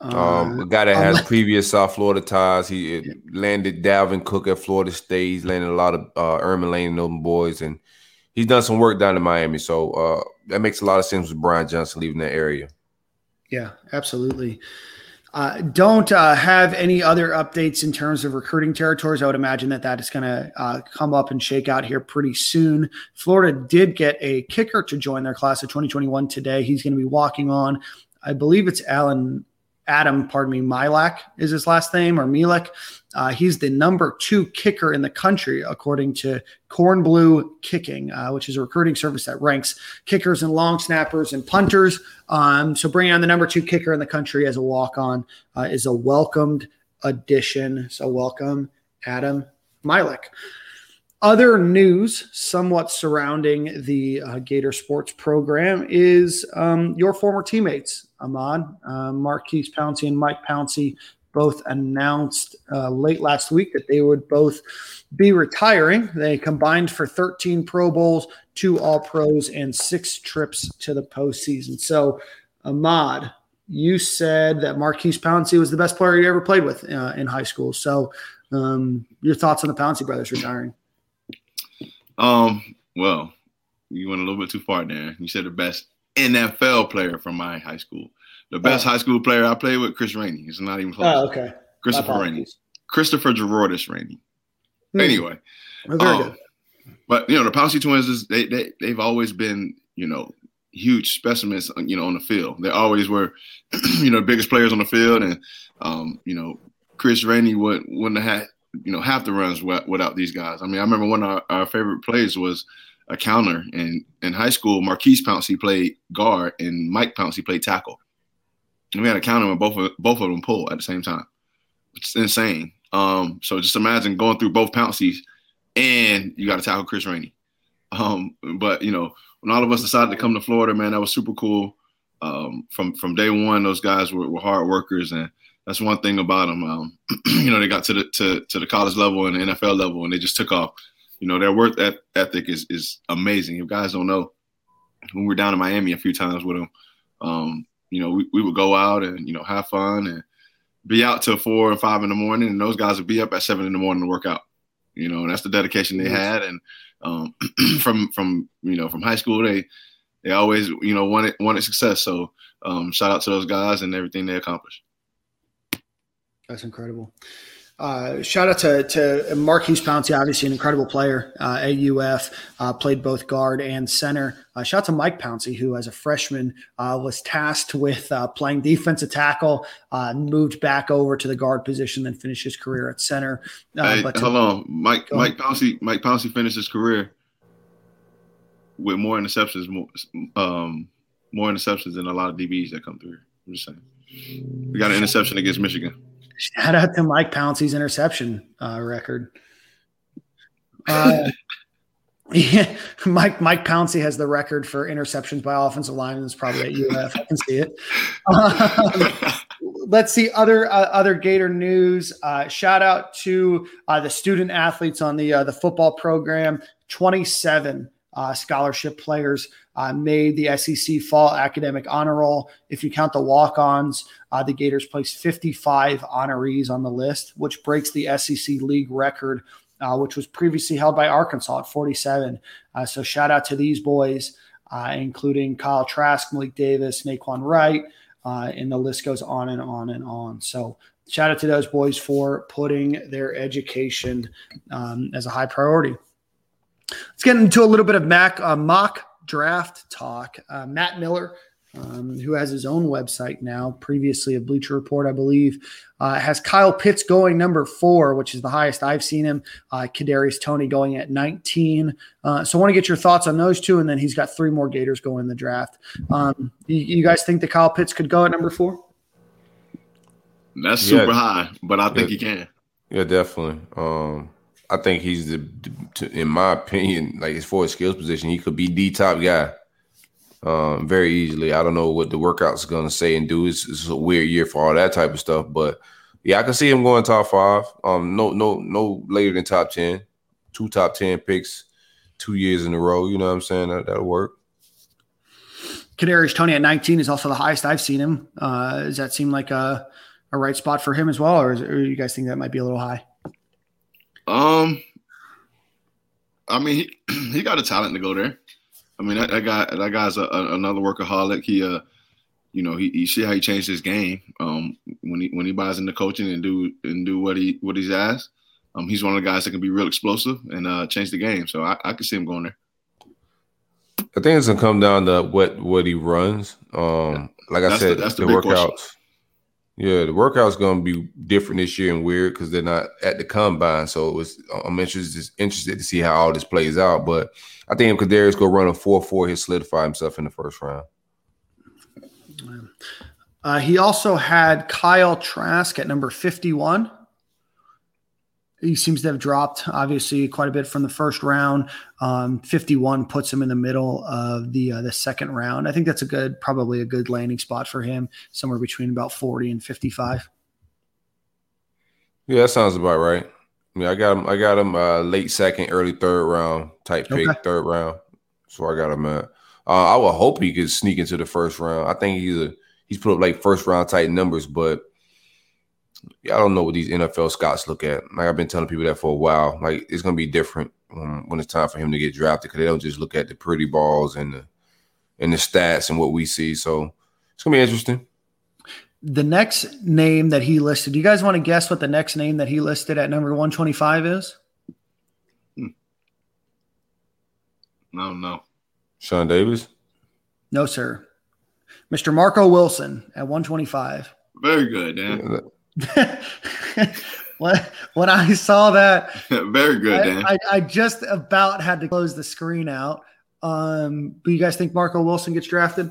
Speaker 1: Um, a guy that has previous South Florida ties. He yeah. landed Dalvin Cook at Florida State. He's landed a lot of uh, Ermin Lane and those boys, and he's done some work down in Miami. So uh, that makes a lot of sense with Brian Johnson leaving that area.
Speaker 3: Yeah, absolutely. Uh, don't uh, have any other updates in terms of recruiting territories. I would imagine that that is going to uh, come up and shake out here pretty soon. Florida did get a kicker to join their class of 2021 today. He's going to be walking on, I believe it's Alan Adam, pardon me, Milak is his last name or Milek. Uh, he's the number two kicker in the country, according to Corn Blue Kicking, uh, which is a recruiting service that ranks kickers and long snappers and punters. Um, so bringing on the number two kicker in the country as a walk on uh, is a welcomed addition. So welcome, Adam Milek. Other news, somewhat surrounding the uh, Gator Sports program, is um, your former teammates, Ahmad, uh, Maurkice Pouncey, and Mike Pouncey, both announced uh, late last week that they would both be retiring. They combined for 13 Pro Bowls, two All Pros, and six trips to the postseason. So, Ahmad, you said that Maurkice Pouncey was the best player you ever played with uh, in high school. So, um, your thoughts on the Pouncey brothers retiring?
Speaker 2: Um, well, you went a little bit too far there. You said the best NFL player from my high school. The best oh. high school player I played with, Chris Rainey. It's not even close.
Speaker 3: Oh, okay.
Speaker 2: Christopher Rainey. Christopher Gerardus Rainey. Hmm. Anyway. Very um, good. But you know, the Pouncey twins is they they they've always been, you know, huge specimens, you know, on the field. They always were, you know, the biggest players on the field. And um, you know, Chris Rainey would wouldn't have had, you know, half the runs without these guys. I mean, I remember one of our, our favorite plays was a counter And in high school. Maurkice Pouncey played guard and Mike Pouncey played tackle. And we had a counter when both of both of them pull at the same time. It's insane. Um, so just imagine going through both Pounceys and you got to tackle Chris Rainey. Um, but you know, when all of us decided to come to Florida, man, that was super cool. Um, from from day one, those guys were, were, hard workers, and that's one thing about them. Um, you know, they got to the to, to the college level and the NFL level, and they just took off. You know, their work ethic is is amazing. If guys don't know, when we were down in Miami a few times with them, um, you know, we, we would go out and you know have fun and be out till four and five in the morning, and those guys would be up at seven in the morning to work out. You know, and that's the dedication they had, and um, from from you know from high school they they always you know wanted wanted success. So um, shout out to those guys and everything they accomplished.
Speaker 3: That's incredible. Uh, shout out to, to Maurkice Pouncey, obviously an incredible player uh, at UF, uh, played both guard and center. Uh, shout out to Mike Pouncey, who as a freshman uh, was tasked with uh, playing defensive tackle, moved back over to the guard position, then finished his career at center.
Speaker 2: hey, but hold on, Mike Mike Pouncey Mike Pouncey finished his career with more interceptions, more um, more interceptions than a lot of DBs that come through. I'm just saying, we got an interception against Michigan.
Speaker 3: Shout out to Mike Pouncey's interception uh, record. Uh, yeah, Mike Mike Pouncey has the record for interceptions by offensive linemen. It's probably at UF. I can see it. Um, let's see other uh, other Gator news. Uh, shout out to uh, the student athletes on the uh, the football program. Twenty seven uh, scholarship players uh, made the SEC Fall Academic Honor Roll. If you count the walk ons, uh, the Gators placed 55 honorees on the list, which breaks the SEC league record, uh, which was previously held by Arkansas at 47. Uh, so shout out to these boys, uh, including Kyle Trask, Malik Davis, Nay'Quan Wright, and the list goes on and on and on. So shout out to those boys for putting their education um, as a high priority. Let's get into a little bit of Mac uh, mock draft talk. Uh, Matt Miller, um, who has his own website now, previously of Bleacher Report, I believe, uh, has Kyle Pitts going number four, which is the highest I've seen him. Uh, Kadarius Toney going at 19. Uh, so I want to get your thoughts on those two, and then he's got three more Gators going in the draft. Um, you, you, guys think that Kyle Pitts could go at number four?
Speaker 2: That's super yeah. high, but I think
Speaker 1: yeah.
Speaker 2: he can.
Speaker 1: Yeah, definitely. Um, I think he's the, in my opinion, like as far as skills position, he could be the top guy um, very easily. I don't know what the workouts going to say and do. It's, it's, a weird year for all that type of stuff, but yeah, I can see him going top five. Um, no, no, no later than top ten. Two top ten picks, two years in a row. You know what I'm saying? That, that'll work.
Speaker 3: Kadarius Toney at 19 is also the highest I've seen him. Uh, does that seem like a, a right spot for him as well, or, is, or you guys think that might be a little high?
Speaker 2: Um, I mean, he, he got a talent to go there. I mean, that, that guy, that guy's a, a, another workaholic. He, uh, you know, he, he see how he changed his game. Um, when he when he buys into coaching and do and do what he what he's asked. Um, he's one of the guys that can be real explosive and uh, change the game. So I, I can see him going there.
Speaker 1: I think it's gonna come down to what what he runs. Um, like I said, the, that's the, the workouts. Question. Yeah, the workout's gonna be different this year and weird because they're not at the combine. So it was I'm interested interested to see how all this plays out. But I think if Kadarius go run a four four, he'll solidify himself in the first round.
Speaker 3: Uh, he also had Kyle Trask at number 51 he seems to have dropped obviously quite a bit from the first round. Um, 51 puts him in the middle of the uh, the second round. I think that's a good, probably a good landing spot for him, somewhere between about 40 and 55.
Speaker 1: Yeah, that sounds about right. Yeah, I got him. I got him uh, late second, early third round type pick, okay. third round. So I got him at. Uh, I would hope he could sneak into the first round. I think he's a he's put up like first round type numbers, but I don't know what these NFL scouts look at. Like I've been telling people that for a while. Like it's gonna be different um, when it's time for him to get drafted because they don't just look at the pretty balls and the and the stats and what we see. So it's gonna be interesting.
Speaker 3: The next name that he listed, do you guys want to guess what the next name that he listed at number 125 is?
Speaker 2: No, no.
Speaker 1: Shawn Davis.
Speaker 3: No, sir. Mr. Marco Wilson at 125.
Speaker 2: Very good, Dan.
Speaker 3: when, when I saw that,
Speaker 2: Very good,
Speaker 3: I,
Speaker 2: Dan.
Speaker 3: I, I just about had to close the screen out. Um, but you guys think Marco Wilson gets drafted?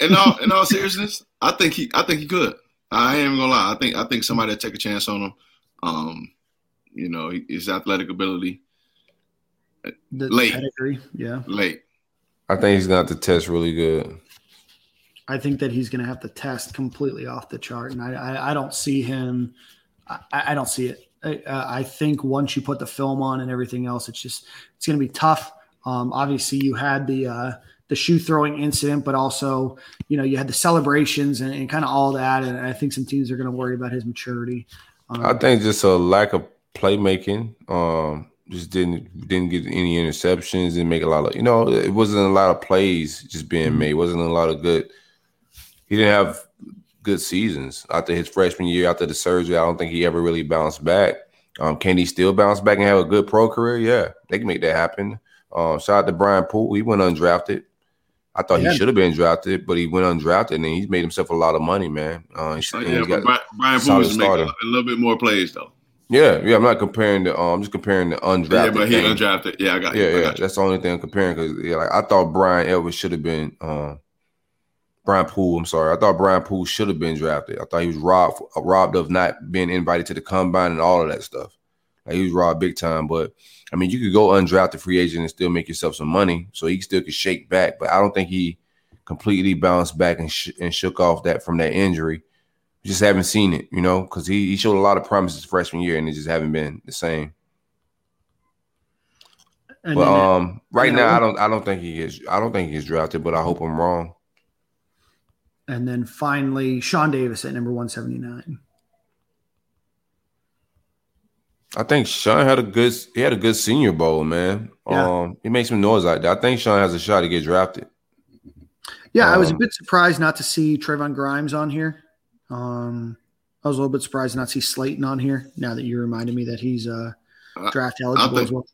Speaker 2: in all in all seriousness, I think he I think he could. I ain't even gonna lie. I think I think somebody would take a chance on him. Um, you know, his athletic ability
Speaker 3: The
Speaker 2: Late.
Speaker 3: pedigree, yeah.
Speaker 2: late.
Speaker 1: I think he's gonna have to test really good.
Speaker 3: I think that he's going to have to test completely off the chart, and I, I, I don't see him. I, I don't see it. I, I think once you put the film on and everything else, it's just it's going to be tough. Um, obviously, you had the uh, the shoe throwing incident, but also you know you had the celebrations and, and kind of all that, and I think some teams are going to worry about his maturity. Um,
Speaker 1: I think just a lack of playmaking. Um, just didn't didn't get any interceptions and make a lot of you know it wasn't a lot of plays just being made. It wasn't a lot of good. He didn't have good seasons after his freshman year. After the surgery, I don't think he ever really bounced back. Um, can he still bounce back and have a good pro career? Yeah, they can make that happen. Um, shout out to Brian Poole. He went undrafted. I thought
Speaker 3: Yeah.
Speaker 1: he should have been drafted, but he went undrafted and he's made himself a lot of money, man. Uh,
Speaker 2: Uh, yeah,
Speaker 1: he
Speaker 2: but
Speaker 1: got-
Speaker 2: Brian, Brian Poole is making a, little bit more plays though.
Speaker 1: Yeah, yeah. I'm not comparing the. Um, I'm just comparing the undrafted.
Speaker 2: Yeah, but he
Speaker 1: thing.
Speaker 2: undrafted. Yeah, I got.
Speaker 1: Yeah,
Speaker 2: I
Speaker 1: yeah.
Speaker 2: got you.
Speaker 1: That's the only thing I'm comparing because yeah, like I thought Brian Elvis should have been. Um, Brian Poole. I'm sorry. I thought Brian Poole should have been drafted. I thought he was robbed robbed of not being invited to the combine and all of that stuff. Like he was robbed big time. But I mean, you could go undrafted free agent and still make yourself some money, so he still could shake back. But I don't think he completely bounced back and sh- and shook off that from that injury. We just haven't seen it, you know, because he, he showed a lot of promises freshman year and it just haven't been the same.
Speaker 3: and
Speaker 1: But um, right now, I don't I don't think he is. I don't think he's drafted, but I hope I'm wrong.
Speaker 3: And then finally, Shawn Davis at number 179.
Speaker 1: I think Shawn had a good he had a good senior bowl, man.
Speaker 3: Yeah.
Speaker 1: Um, he made some noise out there. I think Shawn has a shot to get drafted.
Speaker 3: Yeah, I was a
Speaker 1: Um,
Speaker 3: bit surprised not to see Trevon Grimes on here. Um, I was a little bit surprised not to see Slaton on here. Now that you reminded me that he's uh, draft eligible
Speaker 2: think-
Speaker 3: as well.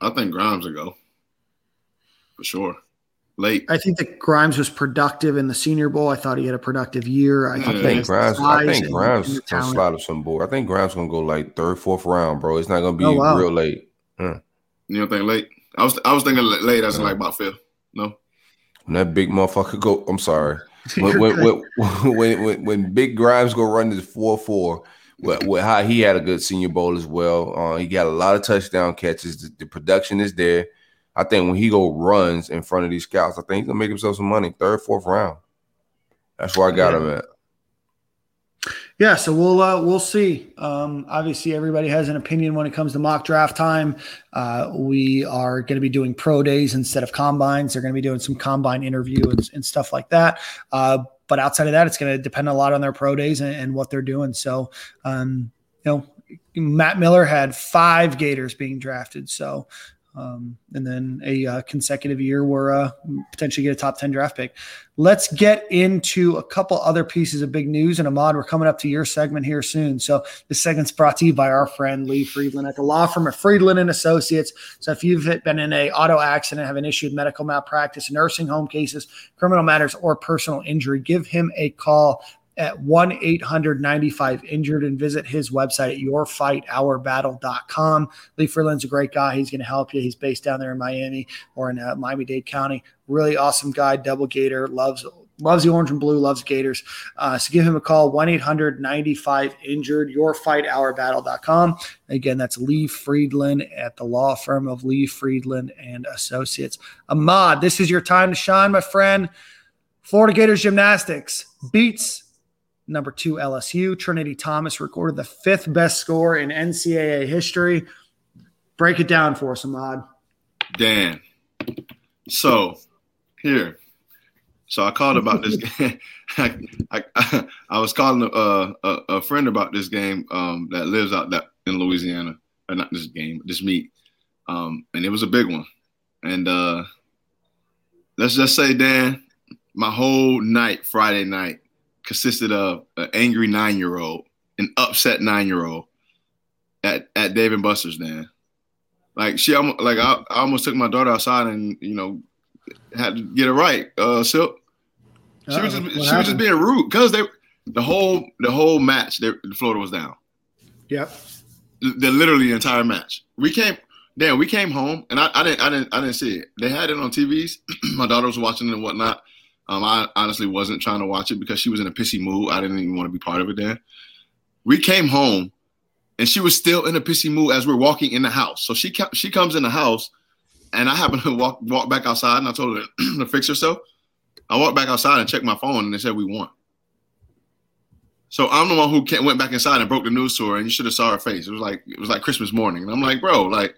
Speaker 2: I think Grimes will go for sure. Late.
Speaker 3: I think that Grimes was productive in the Senior Bowl. I thought he had a productive year. I,
Speaker 2: I
Speaker 1: I think Grimes. I think Grimes
Speaker 3: and the
Speaker 1: gonna slide some board. I think Grimes gonna go like third, fourth round, bro. It's not gonna be
Speaker 3: Oh, wow.
Speaker 1: real late.
Speaker 2: You don't think late? I was I was thinking late. I was
Speaker 1: Yeah.
Speaker 2: like about fifth. No.
Speaker 1: When that big motherfucker go, I'm sorry. When when, when, when, when, when Big Grimes go run this four four, with, with how he had a good Senior Bowl as well. Uh, he got a lot of touchdown catches. The, the production is there. I think when he go runs in front of these scouts, I think he's gonna make himself some money. Third, fourth round. That's where I got
Speaker 3: Yeah.
Speaker 1: him at.
Speaker 3: Yeah, so we'll uh, we'll see. Um, obviously, everybody has an opinion when it comes to mock draft time. Uh, we are going to be doing pro days instead of combines. They're going to be doing some combine interview and, and stuff like that. Uh, but outside of that, it's going to depend a lot on their pro days and, and what they're doing. So, um, you know, Matt Miller had five Gators being drafted. So, um, and then a uh, consecutive year where uh, potentially get a top 10 draft pick. Let's get into a couple other pieces of big news. And Ahmad, we're coming up to your segment here soon. So this segment's brought to you by our friend Lee Friedland at the law firm of Friedland and Associates. So if you've been in a auto accident, have an issue with medical malpractice, nursing home cases, criminal matters, or personal injury, give him a call at 1 800 95 injured and visit his website at yourfightourbattle.com. Lee Friedland's a great guy. He's going to help you. He's based down there in Miami or in uh, Miami Dade County. Really awesome guy, double gator, loves loves the orange and blue, loves Gators. Uh, so give him a call, 1 800 95 injured, yourfightourbattle.com. Again, that's Lee Friedland at the law firm of Lee Friedland and Associates. Ahmad, this is your time to shine, my friend. Florida Gators Gymnastics beats number two LSU. Trinity Thomas recorded the fifth best score in NCAA history. Break it down for us, Ahmad.
Speaker 2: Dan. So here, So I called about this game. I, I, I, was calling a, a, a, friend about this game um, that lives out that in Louisiana, or not this game, this meet, um, and it was a big one. And uh, let's just say, Dan, my whole night, Friday night, consisted of an angry nine year old, an upset nine year old at at Dave and Buster's. Dan, like she, like I, I almost took my daughter outside and you know had to get it right. Uh, Silk. She was just she was just being rude because they the whole the whole match they, Florida was down.
Speaker 3: Yep.
Speaker 2: The, the, literally the entire match. We came. Damn, we came home and I, I didn't I didn't I didn't see it. They had it on TVs. my daughter was watching it and whatnot. Um, I honestly wasn't trying to watch it because she was in a pissy mood. I didn't even want to be part of it then. We came home and she was still in a pissy mood as we're walking in the house. So she kept, she comes in the house and I happened to walk walk back outside and I told her to fix herself. I walked back outside and checked my phone and they said we won. So I'm the one who went back inside and broke the news to her, and you should have saw her face. It was like it was like Christmas morning, and I'm like, bro, like.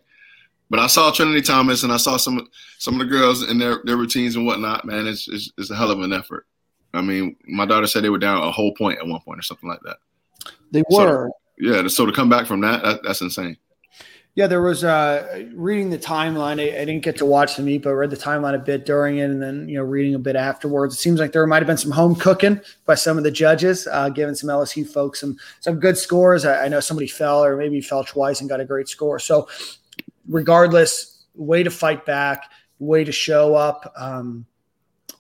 Speaker 2: But I saw Trinity Thomas, and I saw some some of the girls in their, their routines and whatnot. Man, it's, it's it's a hell of an effort. I mean, my daughter said they were down a whole point at one point or something like that.
Speaker 3: They were.
Speaker 2: So, yeah. So to come back from that, that that's insane.
Speaker 3: Yeah, there was uh, reading the timeline. I, I, didn't get to watch the meet, but read the timeline a bit during it, and then you know reading a bit afterwards. It seems like there might have been some home cooking by some of the judges, uh, giving some LSU folks some some good scores. I, I, know somebody fell, or maybe fell twice and got a great score. So, regardless, way to fight back, way to show up. Um,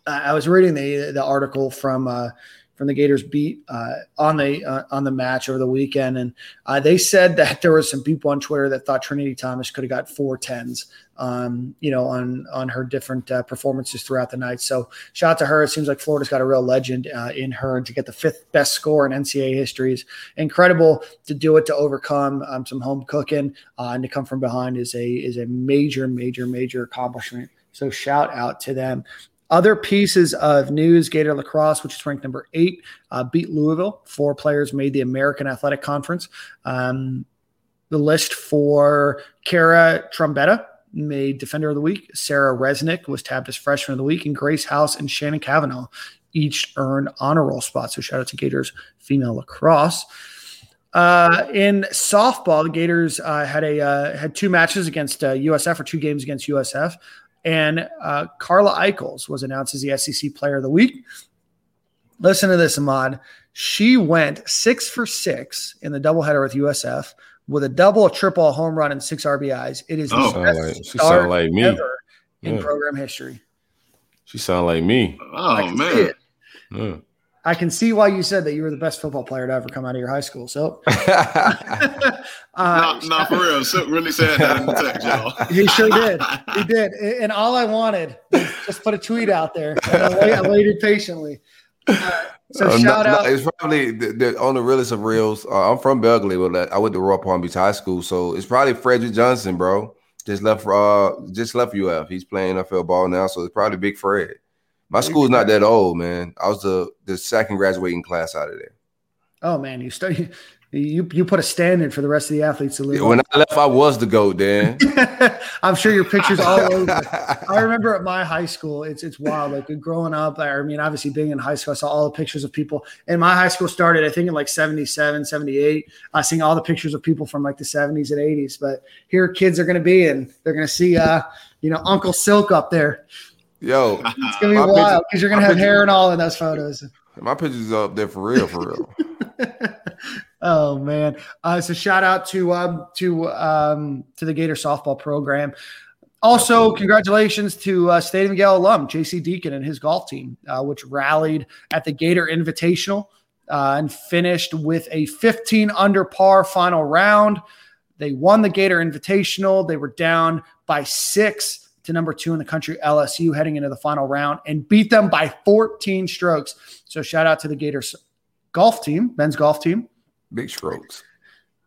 Speaker 3: I, was reading the the article from. Uh, from the Gators beat uh, on the uh, on the match over the weekend, and uh, they said that there were some people on Twitter that thought Trinity Thomas could have got four tens, um, you know, on on her different uh, performances throughout the night. So shout out to her. It seems like Florida's got a real legend uh, in her, and to get the fifth best score in NCAA history is incredible. To do it to overcome um, some home cooking uh, and to come from behind is a is a major major major accomplishment. So shout out to them. Other pieces of news Gator lacrosse, which is ranked number eight, uh, beat Louisville. Four players made the American Athletic Conference. Um, the list for Kara Trombetta made Defender of the Week. Sarah Resnick was tabbed as Freshman of the Week, and Grace House and Shannon Kavanaugh each earned honor roll spots. So shout out to Gators female lacrosse. Uh, in softball, the Gators uh, had a uh, had two matches against USF uh, or two games against USF. And uh, Charla Echols was announced as the SEC Player of the Week. Listen to this, Ahmad. She went six for six in the doubleheader with USF with a double, a triple, a home run, and six RBIs. It is
Speaker 1: oh,
Speaker 3: the
Speaker 1: best like, she start like me.
Speaker 3: ever in yeah. program history.
Speaker 1: She sound like me.
Speaker 2: Oh man.
Speaker 3: Yeah. I can see why you said that you were the best football player to ever come out of your high school. So, uh,
Speaker 2: not, not for real. So really said that in the text, y'all.
Speaker 3: he sure did. He did. And all I wanted was just put a tweet out there. I, waited patiently. Uh, so uh, shout no, out.
Speaker 1: No, it's probably the, the, on the realest of reels. Uh, I'm from Belle Glade, but I went to Royal Palm Beach High School, so it's probably Frederick Johnson, bro. Just left. Uh, just left UF. He's playing NFL ball now, so it's probably Big Fred. My school's not that old, man. I was the the second graduating class out of there.
Speaker 3: Oh man, you study you you put a standard for the rest of the athletes to live.
Speaker 1: Yeah, when I left, I was the goat, Dan.
Speaker 3: I'm sure your pictures all over. I remember at my high school, it's it's wild. Like growing up, I mean, obviously being in high school, I saw all the pictures of people. And my high school started, I think, in like 77, 78. I seen all the pictures of people from like the 70s and 80s. But here kids are gonna be and they're gonna see uh, you know, Uncle Silk up there.
Speaker 1: Yo,
Speaker 3: it's gonna be wild because you're gonna have hair and all in those photos.
Speaker 1: My pictures are up there for real, for real.
Speaker 3: oh man! Uh, so shout out to um, to um, to the Gator softball program. Also, Absolutely. congratulations to uh, Stadium Gale alum J.C. Deacon and his golf team, uh, which rallied at the Gator Invitational uh, and finished with a 15 under par final round. They won the Gator Invitational. They were down by six to number two in the country, LSU, heading into the final round and beat them by 14 strokes. So shout out to the Gators golf team, men's golf team.
Speaker 1: Big strokes.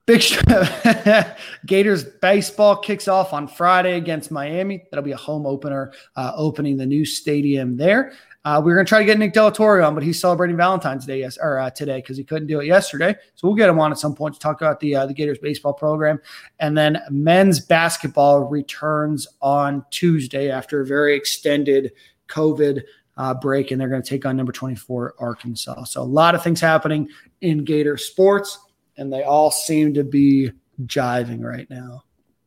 Speaker 3: Big Gators baseball kicks off on Friday against Miami. That'll be a home opener, uh, opening the new stadium there. Uh, we are going to try to get Nick Delatorio on, but he's celebrating Valentine's Day yes, or uh, today because he couldn't do it yesterday. So we'll get him on at some point to talk about the uh, the Gators baseball program. And then men's basketball returns on Tuesday after a very extended COVID uh, break, and they're going to take on number 24 Arkansas. So a lot of things happening in Gator sports, and they all seem to be jiving right now.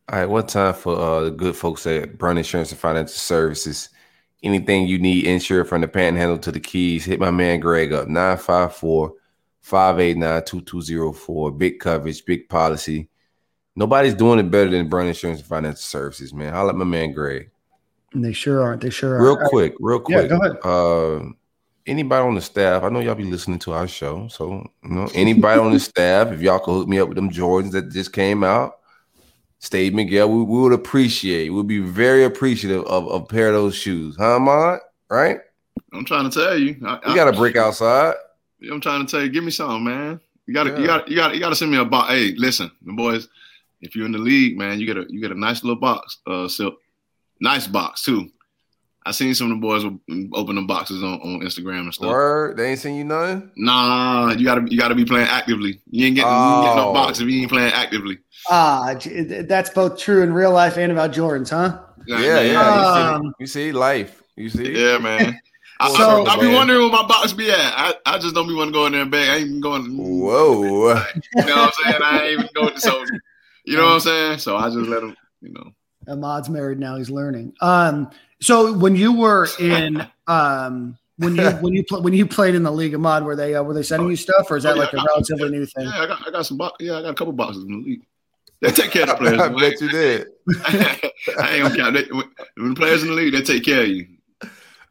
Speaker 1: All right, what time for uh, the good folks at Brown Insurance and Financial Services? Anything you need insured from the panhandle to the keys, hit my man Greg up 954 589 2204. Big coverage, big policy. Nobody's doing it better than Brown Insurance and Financial Services, man. Holla at my man Greg.
Speaker 3: And they sure aren't. They sure are.
Speaker 1: Real quick, real quick.
Speaker 3: Yeah, go ahead.
Speaker 1: Uh, anybody on the staff? I know y'all be listening to our show, so you know anybody on the staff. If y'all could hook me up with them Jordans that just came out, Steve Miguel, we, we would appreciate. We'd be very appreciative of, of a pair of those shoes, huh, Mon? Right?
Speaker 2: I'm trying to tell you. I,
Speaker 1: We got to break outside.
Speaker 2: I'm trying to tell you, give me some, man. You gotta,
Speaker 1: Yeah.
Speaker 2: you gotta, you gotta, you gotta send me a box. Hey, listen, the boys, if you're in the league, man, you get a, you get a nice little box, uh, silk, nice box too. I seen some of the boys open the boxes on, on Instagram and stuff.
Speaker 1: Word, they ain't seen you nothing.
Speaker 2: Nah, you gotta, you gotta be playing actively. You ain't getting, you ain't getting no
Speaker 1: Oh.
Speaker 2: box if you ain't playing actively.
Speaker 3: Ah, j- that's both true in real life and about Jordans, huh?
Speaker 1: Yeah, yeah.
Speaker 3: Um,
Speaker 1: you, see, you see life. You see,
Speaker 2: yeah, man. I,
Speaker 1: So-
Speaker 2: I, I be wondering where my box be at. I, I just don't be want to go in there and beg. I ain't even going.
Speaker 1: Whoa.
Speaker 2: You know what I'm saying? I ain't even going. To so, you know what I'm saying? So I just let him. You know.
Speaker 3: Ahmad's married now; he's learning. Um, so when you were in, um, when you when you pl- when you played in the league, Ahmad, were they uh, were they sending you stuff, or is that
Speaker 2: Oh, yeah,
Speaker 3: like a
Speaker 2: I got-
Speaker 3: relatively new thing?
Speaker 2: Yeah, I got I got some box. Yeah, I got a couple boxes in the league. They take care of the players.
Speaker 1: I
Speaker 2: man.
Speaker 1: bet you did.
Speaker 2: I ain't gonna count. They, when, when the players in the league, they take care of you.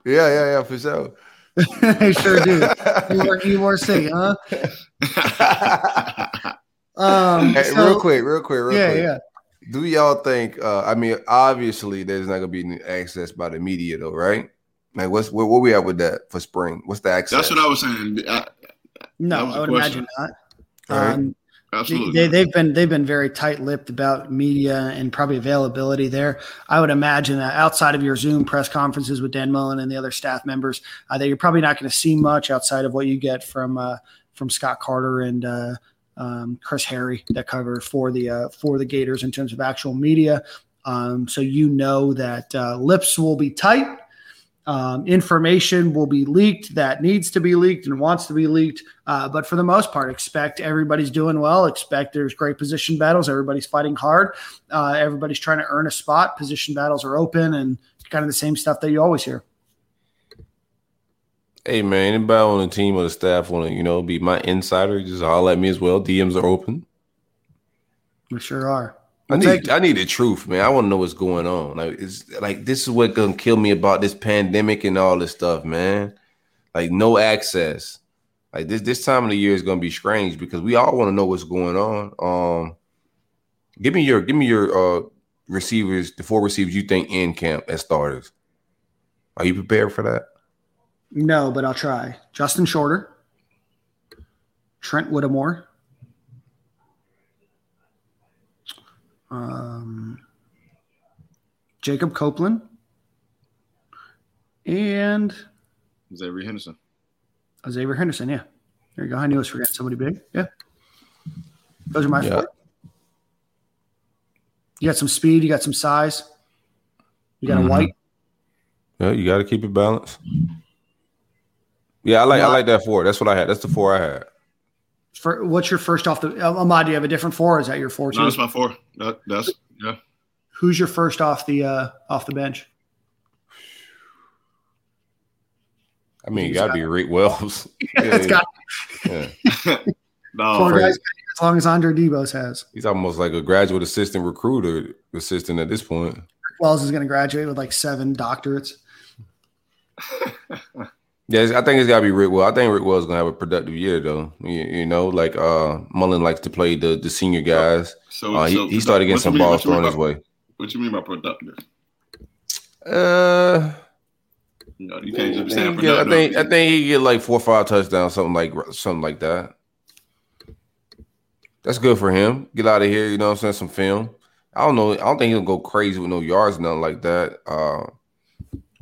Speaker 1: Yeah, yeah, yeah, for sure.
Speaker 3: they sure do. You were you were sick, huh? Um,
Speaker 1: Hey,
Speaker 3: so-
Speaker 1: real quick, real quick, real
Speaker 3: yeah,
Speaker 1: quick.
Speaker 3: yeah.
Speaker 1: Do y'all think? Uh, I mean, obviously, there's not gonna be any access by the media, though, right? Like, what's where, where we have with that for spring? What's the access?
Speaker 2: That's what I was saying. I,
Speaker 3: No,
Speaker 2: was
Speaker 3: I would
Speaker 2: question.
Speaker 3: imagine not.
Speaker 1: All right.
Speaker 3: Um,
Speaker 2: absolutely.
Speaker 3: They, they've been they've been very tight-lipped about media and probably availability there. I would imagine that outside of your Zoom press conferences with Dan Mullen and the other staff members, uh, that you're probably not going to see much outside of what you get from uh, from Scott Carter and uh, um, Chris Harry that cover for the uh, for the Gators in terms of actual media. Um, so you know that uh, lips will be tight. Um, information will be leaked that needs to be leaked and wants to be leaked. Uh, but for the most part, expect everybody's doing well. Expect there's great position battles. Everybody's fighting hard. Uh, everybody's trying to earn a spot. Position battles are open and kind of the same stuff that you always hear.
Speaker 1: Hey man, anybody on the team or the staff want to, you know, be my insider? Just holler at me as well. DMs are open.
Speaker 3: We sure are.
Speaker 1: I
Speaker 3: We'll
Speaker 1: need, I need the truth, man. I want to know what's going on. Like, it's like this is what gonna kill me about this pandemic and all this stuff, man. Like, no access. Like this, this time of the year is gonna be strange because we all want to know what's going on. Um, give me your, give me your uh receivers, the four receivers you think in camp as starters. Are you prepared for that?
Speaker 3: No, but I'll try. Justin Shorter, Trent Whittemore, um, Jacob Copeland, and
Speaker 2: Xavier Henderson.
Speaker 3: Xavier Henderson. Yeah, there you go. I knew I was forgetting somebody big. Yeah, those are my
Speaker 1: Yeah.
Speaker 3: four. You got some speed. You got some size. You got
Speaker 1: Mhm.
Speaker 3: a white.
Speaker 1: Yeah, you got to keep it balanced. Yeah, I like I like that four. That's what I had. That's the four I had.
Speaker 3: For, what's your first off the uh, Ahmad? Do you have a different four? Is that your four?
Speaker 2: No,
Speaker 3: too?
Speaker 2: that's my four. That, that's yeah.
Speaker 3: Who's your first off the uh, off the bench?
Speaker 1: I mean, it
Speaker 3: He's
Speaker 1: got to
Speaker 3: got-
Speaker 1: be Rick Wells.
Speaker 3: it's got
Speaker 1: yeah.
Speaker 2: No,
Speaker 3: four guys as long as Andre Debose has.
Speaker 1: He's almost like a graduate assistant recruiter assistant at this point.
Speaker 3: Wells is going to graduate with like seven doctorates.
Speaker 1: Yeah, I think it's got to be Rick Wells. I think Rick Wells gonna have a productive year though. You, you know, like uh Mullen likes to play the the senior guys.
Speaker 2: So,
Speaker 1: Uh, he,
Speaker 2: so
Speaker 1: he started getting some
Speaker 2: mean-
Speaker 1: balls thrown his way.
Speaker 2: What you mean by productive?
Speaker 1: Uh,
Speaker 2: know, you can't just say
Speaker 1: yeah, I think I think he get like four or five touchdowns, something like something like that. That's good for him. Get out of here, you know what I'm saying? Some film. I don't know. I don't think he'll go crazy with no yards, nothing like that. Uh,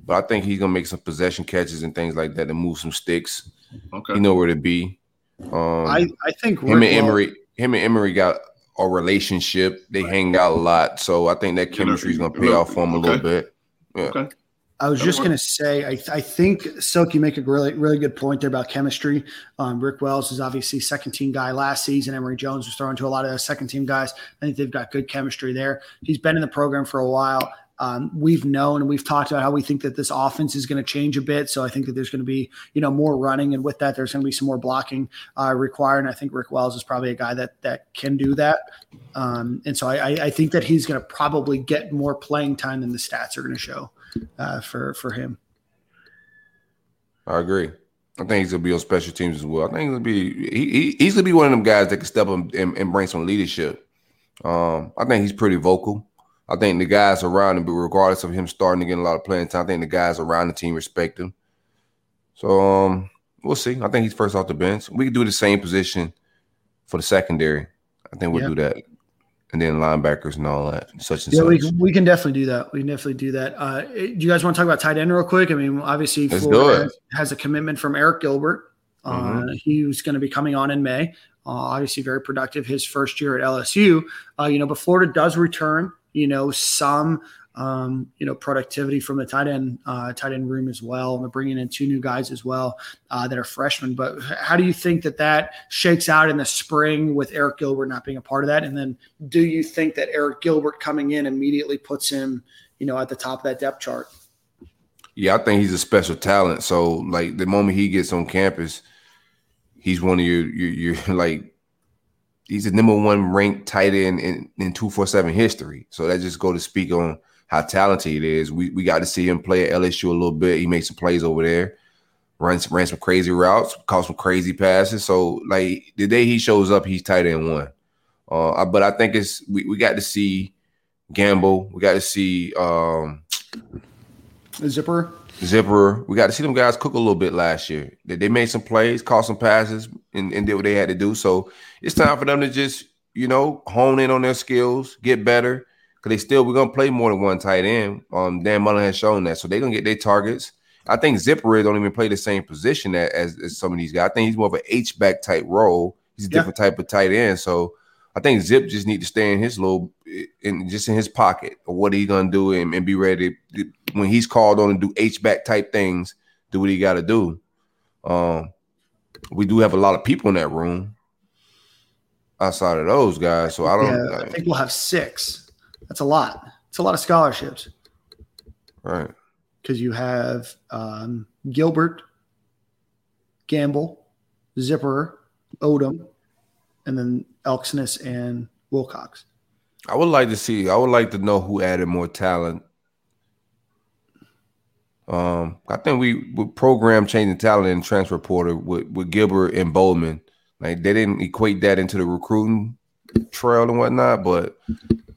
Speaker 1: but I think he's gonna make some possession catches and things like that and move some sticks.
Speaker 2: okay.
Speaker 1: He know where to be. Um,
Speaker 3: I, I think
Speaker 1: him and
Speaker 3: Rick Wells-
Speaker 1: Emory, him and Emory got a relationship. They hang out a lot, so I think that chemistry is gonna pay off for him a little bit. Yeah.
Speaker 2: Okay.
Speaker 3: I was just going to say, I, I think Silk, you make a really, really good point there about chemistry. Um, Rick Wells is obviously second team guy last season. Emory Jones was throwing to a lot of second team guys. I think they've got good chemistry there. He's been in the program for a while. Um, we've known and we've talked about how we think that this offense is going to change a bit. So I think that there's going to be, you know, more running, and with that, there's going to be some more blocking uh, required. And I think Rick Wells is probably a guy that that can do that. Um, and so I, I think that he's going to probably get more playing time than the stats are going to show uh, for for him.
Speaker 1: I agree. I think he's gonna be on special teams as well. I think he's gonna be he, he he's gonna be one of them guys that can step up and, and bring some leadership. Um, I think he's pretty vocal. I think the guys around him, but regardless of him starting to get a lot of playing time, I think the guys around the team respect him. So um, we'll see. I think he's first off the bench. We could do the same position for the secondary. I think we'll yeah. do that and then linebackers and all that, such and
Speaker 3: yeah,
Speaker 1: such.
Speaker 3: we can, we can definitely do that. We can definitely do that. Uh, do you guys want to talk about tight end real quick? I mean, obviously,
Speaker 1: Let's
Speaker 3: Florida has, has, a commitment from Eric Gilbert. Uh,
Speaker 1: mm-hmm.
Speaker 3: He's going to be coming on in May. Uh, obviously, very productive his first year at LSU. Uh, you know, but Florida does return. You know, some um, you know, productivity from the tight end uh, tight end room as well. And they're bringing in two new guys as well uh, that are freshmen. But how do you think that that shakes out in the spring with Eric Gilbert not being a part of that? And then do you think that Eric Gilbert coming in immediately puts him, you know, at the top of that depth chart?
Speaker 1: Yeah, I think he's a special talent. So like the moment he gets on campus, he's one of your your, your like he's the number one ranked tight end in, in 247 history. So that just go to speak on how talented he is. We we got to see him play at LSU a little bit. He made some plays over there, ran ran some crazy routes, caught some crazy passes. So like the day he shows up, he's tight end one. Uh, but I think it's we, we got to see Gamble. We got to see um,
Speaker 3: Zipper.
Speaker 1: Zipper. We got to see them guys cook a little bit last year. They, they made some plays, caught some passes, and, and did what they had to do. So it's time for them to just you know hone in on their skills, get better because they still we're gonna play more than one tight end. Um, Dan Mullen has shown that, so they're gonna get their targets. I think Zipper don't even play the same position as, as some of these guys. I think he's more of an H back type role. He's a different type of tight end. So I think Zip just need to stay in his little, in just in his pocket what he's gonna do and, and be ready to, when he's called on to do H back type things. Do what he got to do. Um, we do have a lot of people in that room outside of those guys. So I don't.
Speaker 3: Yeah, I think we'll have six. That's a lot. It's a lot of scholarships.
Speaker 1: Right.
Speaker 3: Because you have um, Gilbert, Gamble, Zipper, Odom, and then Elksnis and Wilcox.
Speaker 1: I would like to see. I would like to know who added more talent. Um, I think we would program changing talent and transfer portal with, with Gilbert and Bowman. Like they didn't equate that into the recruiting trail and whatnot, but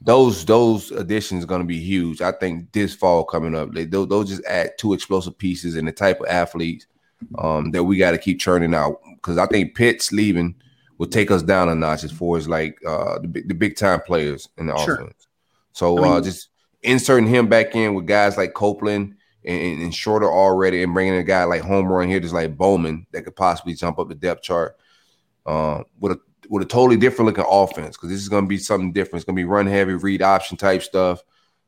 Speaker 1: those those additions are going to be huge. I think this fall coming up, they those, those just add two explosive pieces and the type of athletes um, that we got to keep churning out. Because I think Pitt's leaving will take us down a notch as far as like uh, the, the big time players in the sure. offense. So I mean, uh, just inserting him back in with guys like Copeland and, and, Shorter already, and bringing a guy like Home Run here, just like Bowman, that could possibly jump up the depth chart. Uh, with a with a totally different looking offense because this is going to be something different. It's going to be run heavy, read option type stuff.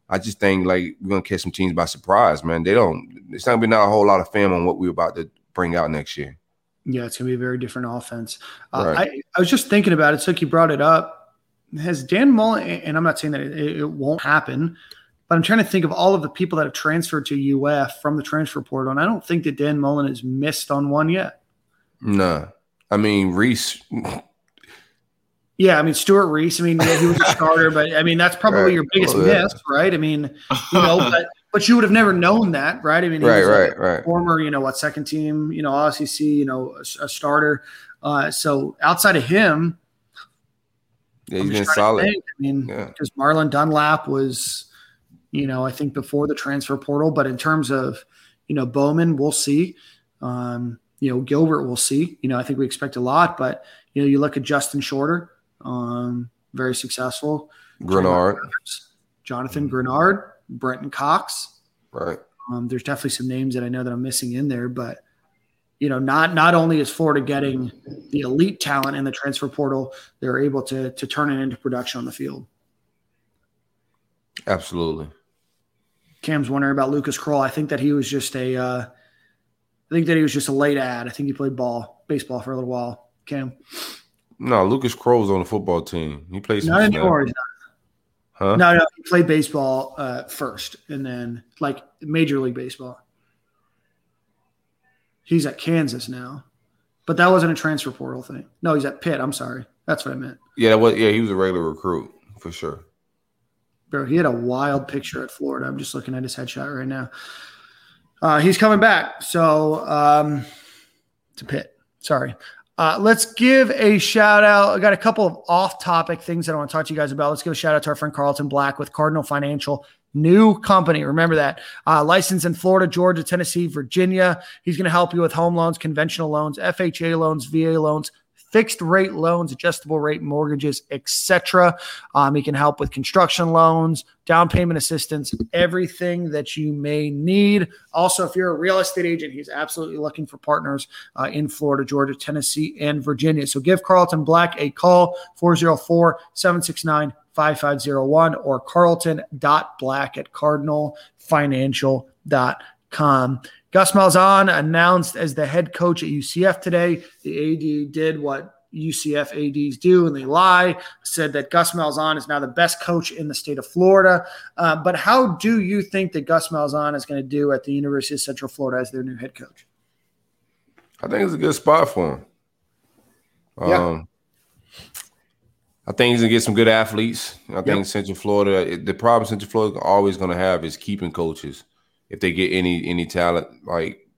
Speaker 1: I just think like we're going to catch some teams by surprise, man. They don't. It's not going to be not a whole lot of film on what we're about to bring out next year.
Speaker 3: Yeah, it's going to be a very different offense. Uh, right. I, I was just thinking about it. So you brought it up. Has Dan Mullen, and I'm not saying that it, it won't happen, but I'm trying to think of all of the people that have transferred to UF from the transfer portal, and I don't think that Dan Mullen has missed on one yet.
Speaker 1: No, I mean Reese
Speaker 3: yeah, I mean Stewart Reese. I mean yeah, he was a starter, but I mean that's probably right. your biggest oh, yeah. miss, right? I mean, you know, but but you would have never known that, right? I mean,
Speaker 1: right, right, right.
Speaker 3: Former, you know, what second team, you know, OCC, you know, a, a starter. Uh, so outside of him,
Speaker 1: yeah, he's been solid.
Speaker 3: I mean, because yeah. Marlon Dunlap was, you know, I think before the transfer portal, but in terms of, you know, Bowman, we'll see. Um, you know, Gilbert, we'll see. You know, I think we expect a lot, but you know, you look at Justin Shorter um, very successful.
Speaker 1: Greenard,
Speaker 3: Jonathan Greenard, Brenton Cox.
Speaker 1: Right.
Speaker 3: Um, there's definitely some names that I know that I'm missing in there, but you know, not not only is Florida getting the elite talent in the transfer portal, they're able to to turn it into production on the field.
Speaker 1: Absolutely.
Speaker 3: Cam's wondering about Lucas Krull. I think that he was just a. Uh, I think that he was just a late ad. I think he played ball, baseball for a little while. Cam.
Speaker 1: No, Lucas Krull's on the football team. He plays.
Speaker 3: Not anymore.
Speaker 1: Huh?
Speaker 3: No, no, he played baseball uh, first, and then like Major League Baseball. He's at Kansas now, but that wasn't a transfer portal thing. No, he's at Pitt. I'm sorry, that's what I meant.
Speaker 1: Yeah, that was, yeah, he was a regular recruit for sure.
Speaker 3: Bro, he had a wild picture at Florida. I'm just looking at his headshot right now. Uh, he's coming back. So um, to Pitt. Sorry. Uh, let's give a shout out. I got a couple of off topic things that I want to talk to you guys about. Let's give a shout out to our friend Carlton Black with Cardinal Financial. New company. Remember that. Uh, in Florida, Georgia, Tennessee, Virginia. He's going to help you with home loans, conventional loans, FHA loans, VA loans, fixed rate loans, adjustable rate mortgages, etc. Um, he can help with construction loans, down payment assistance, everything that you may need. Also, if you're a real estate agent, he's absolutely looking for partners uh, in Florida, Georgia, Tennessee, and Virginia. So give Carlton Black a call 404 769 5501 or carlton.black at cardinalfinancial.com. Gus Malzahn announced as the head coach at UCF today. The AD did what UCF ADs do and they lie, said that Gus Malzahn is now the best coach in the state of Florida. Uh, but how do you think that Gus Malzahn is going to do at the University of Central Florida as their new head coach?
Speaker 1: I think it's a good spot for him. Um, yeah. I think he's gonna get some good athletes. I think yep. Central Florida. The problem Central Florida is always gonna have is keeping coaches if they get any any talent, like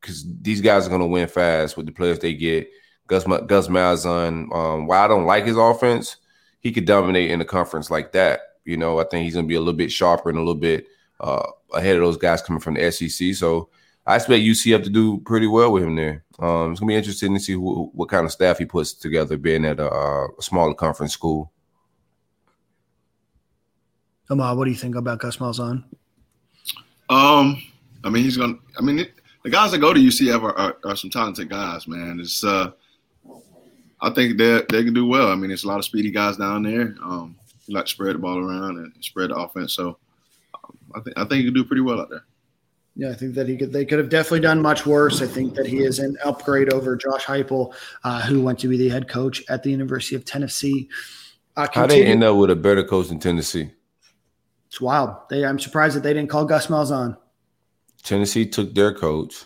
Speaker 1: because these guys are going to win fast with the players they get. Gus Gus Malzahn, um, while I don't like his offense, he could dominate in a conference like that. You know, I think he's going to be a little bit sharper and a little bit uh, ahead of those guys coming from the SEC. So I expect UCF to do pretty well with him there. Um, it's going to be interesting to see who, what kind of staff he puts together, being at a, a smaller conference school.
Speaker 3: Ahmad, what do you think about Gus Malzahn?
Speaker 2: Um, I mean, he's gonna. I mean, it, the guys that go to UCF are, are, are, some talented guys, man. It's uh, I think they they can do well. I mean, it's a lot of speedy guys down there. Um, you like to spread the ball around and spread the offense. So, um, I think I think he can do pretty well out there.
Speaker 3: Yeah, I think that he could. They could have definitely done much worse. I think that he is an upgrade over Josh Heupel, uh, who went to be the head coach at the University of Tennessee.
Speaker 1: Uh, How they end up with a better coach in Tennessee?
Speaker 3: It's wild. They, I'm surprised that they didn't call Gus Malzahn.
Speaker 1: Tennessee took their coach.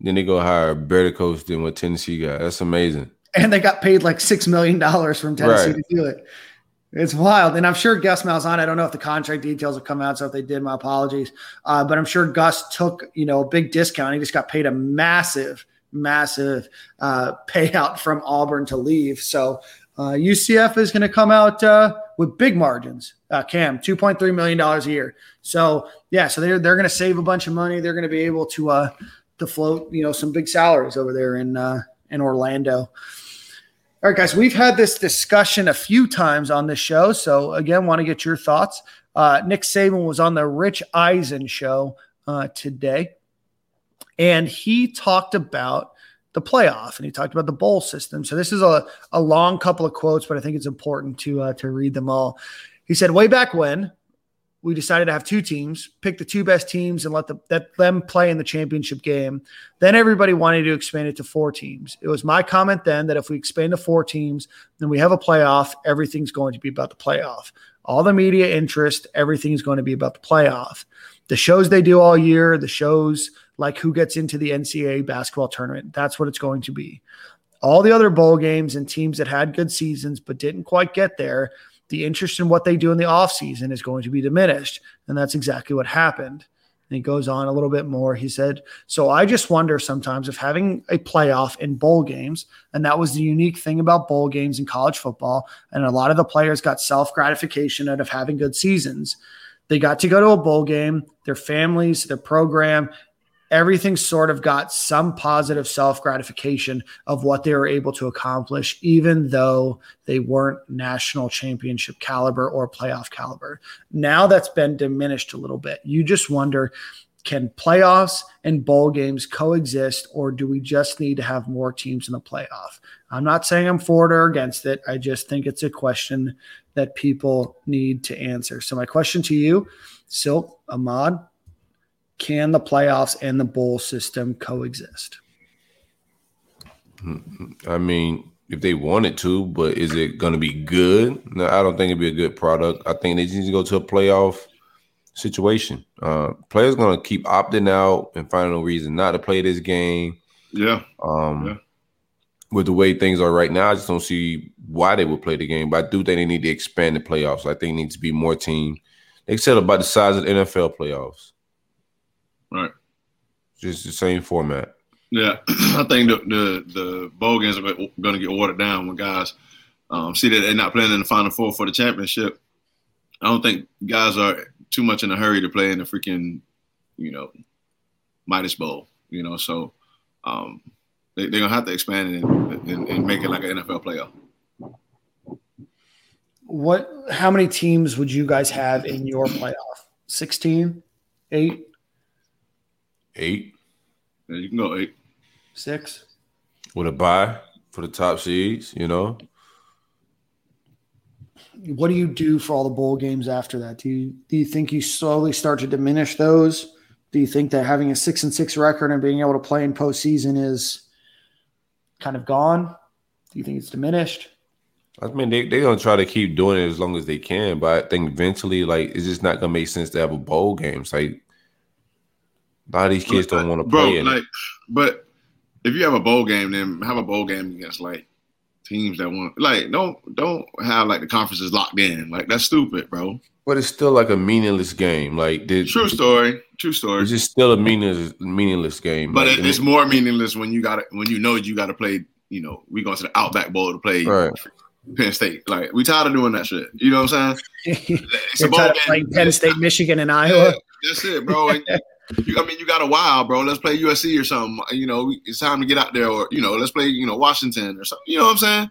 Speaker 1: Then they go hire a better coach than what Tennessee got. That's amazing.
Speaker 3: And they got paid like six million dollars from Tennessee right. to do it. It's wild, and I'm sure Gus Malzahn. I don't know if the contract details have come out, so if they did, my apologies. Uh, but I'm sure Gus took you know a big discount. He just got paid a massive, massive uh, payout from Auburn to leave. So uh, UCF is going to come out uh, with big margins. Uh, Cam, two point three million dollars a year. So yeah, so they're they're going to save a bunch of money. They're going to be able to uh, to float you know some big salaries over there in uh, in Orlando. All right, guys, we've had this discussion a few times on this show. So again, want to get your thoughts. Uh, Nick Saban was on the Rich Eisen show uh, today, and he talked about the playoff and he talked about the bowl system. So this is a, a long couple of quotes, but I think it's important to uh, to read them all. He said, way back when we decided to have two teams, pick the two best teams and let, the, let them play in the championship game. Then everybody wanted to expand it to four teams. It was my comment then that if we expand to four teams, then we have a playoff, everything's going to be about the playoff. All the media interest, everything's going to be about the playoff. The shows they do all year, the shows like who gets into the NCAA basketball tournament. That's what it's going to be. All the other bowl games and teams that had good seasons but didn't quite get there, the interest in what they do in the offseason is going to be diminished. And that's exactly what happened. And he goes on a little bit more. He said, So I just wonder sometimes if having a playoff in bowl games, and that was the unique thing about bowl games in college football, and a lot of the players got self gratification out of having good seasons. They got to go to a bowl game, their families, their program, everything sort of got some positive self gratification of what they were able to accomplish, even though they weren't national championship caliber or playoff caliber. Now that's been diminished a little bit. You just wonder can playoffs and bowl games coexist, or do we just need to have more teams in the playoff? I'm not saying I'm for it or against it. I just think it's a question that people need to answer. So, my question to you, Silk, Ahmad, can the playoffs and the bowl system coexist?
Speaker 1: I mean, if they wanted to, but is it going to be good? No, I don't think it'd be a good product. I think they just need to go to a playoff situation. Uh, players going to keep opting out and finding a reason not to play this game.
Speaker 2: Yeah.
Speaker 1: Um,
Speaker 2: Yeah.
Speaker 1: With the way things are right now, I just don't see why they would play the game. But I do think they need to expand the playoffs. I think it needs to be more team. They said about the size of the NFL playoffs,
Speaker 2: Right.
Speaker 1: just the same format.
Speaker 2: Yeah, I think the the, the bowl games are going to get watered down when guys um, see that they're not playing in the Final Four for the championship. I don't think guys are too much in a hurry to play in the freaking, you know, Midas Bowl. You know, so um, they, they're gonna have to expand it and, and, and make it like an NFL playoff.
Speaker 3: What how many teams would you guys have in your playoff? 16, 8,
Speaker 1: Eight
Speaker 2: Yeah, you can go eight.
Speaker 3: 6?
Speaker 1: with a buy for the top seeds, you know.
Speaker 3: What do you do for all the bowl games after that? Do you do you think you slowly start to diminish those? Do you think that having a six and six record and being able to play in postseason is kind of gone? Do you think it's diminished?
Speaker 1: I mean, they they're gonna try to keep doing it as long as they can, but I think eventually, like, it's just not gonna make sense to have a bowl game. It's like a lot of these kids don't want to
Speaker 2: bro.
Speaker 1: play in it.
Speaker 2: Like, but if you have a bowl game, then have a bowl game against like teams that want like don't don't have like the conferences locked in. Like that's stupid, bro.
Speaker 1: But it's still like a meaningless game. Like, did,
Speaker 2: True story. True story.
Speaker 1: it's just still a meaningless meaningless game.
Speaker 2: But
Speaker 1: Like,
Speaker 2: it, it's more meaningless when you got to when you know you got to play. You know, we going to the Outback Bowl to play
Speaker 1: right.
Speaker 2: Penn State. Like we tired of doing that shit. You know what I'm saying? It's a
Speaker 3: You're
Speaker 2: bowl
Speaker 3: tired of
Speaker 2: game.
Speaker 3: playing Penn State, Michigan, and
Speaker 2: Yeah,
Speaker 3: Iowa.
Speaker 2: that's it, bro. And you, I mean, you got a while, bro. Let's play USC or something. You know, it's time to get out there, or you know, let's play, you know, Washington or something. You know what I'm saying?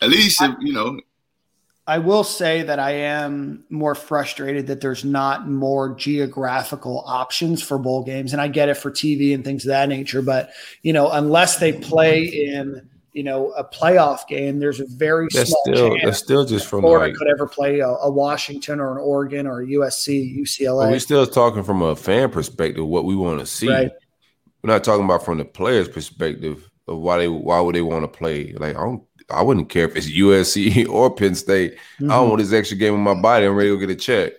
Speaker 2: At least, if, you know,
Speaker 3: I will say that I am more frustrated that there's not more geographical options for bowl games. And I get it for TV and things of that nature. But, you know, unless they play in, you know, a playoff game, there's a very
Speaker 1: That's
Speaker 3: small
Speaker 1: still
Speaker 3: chance
Speaker 1: that's still just from
Speaker 3: Florida
Speaker 1: like.
Speaker 3: could ever play a, a Washington or an Oregon or a USC, UCLA.
Speaker 1: we're still talking from a fan perspective, what we want to see.
Speaker 3: Right.
Speaker 1: We're not talking about from the players' perspective of why they why would they want to play. Like I don't, I wouldn't care if it's USC or Penn State. I
Speaker 3: Mhm.
Speaker 1: don't want this extra game in my body. I'm ready to go get a check.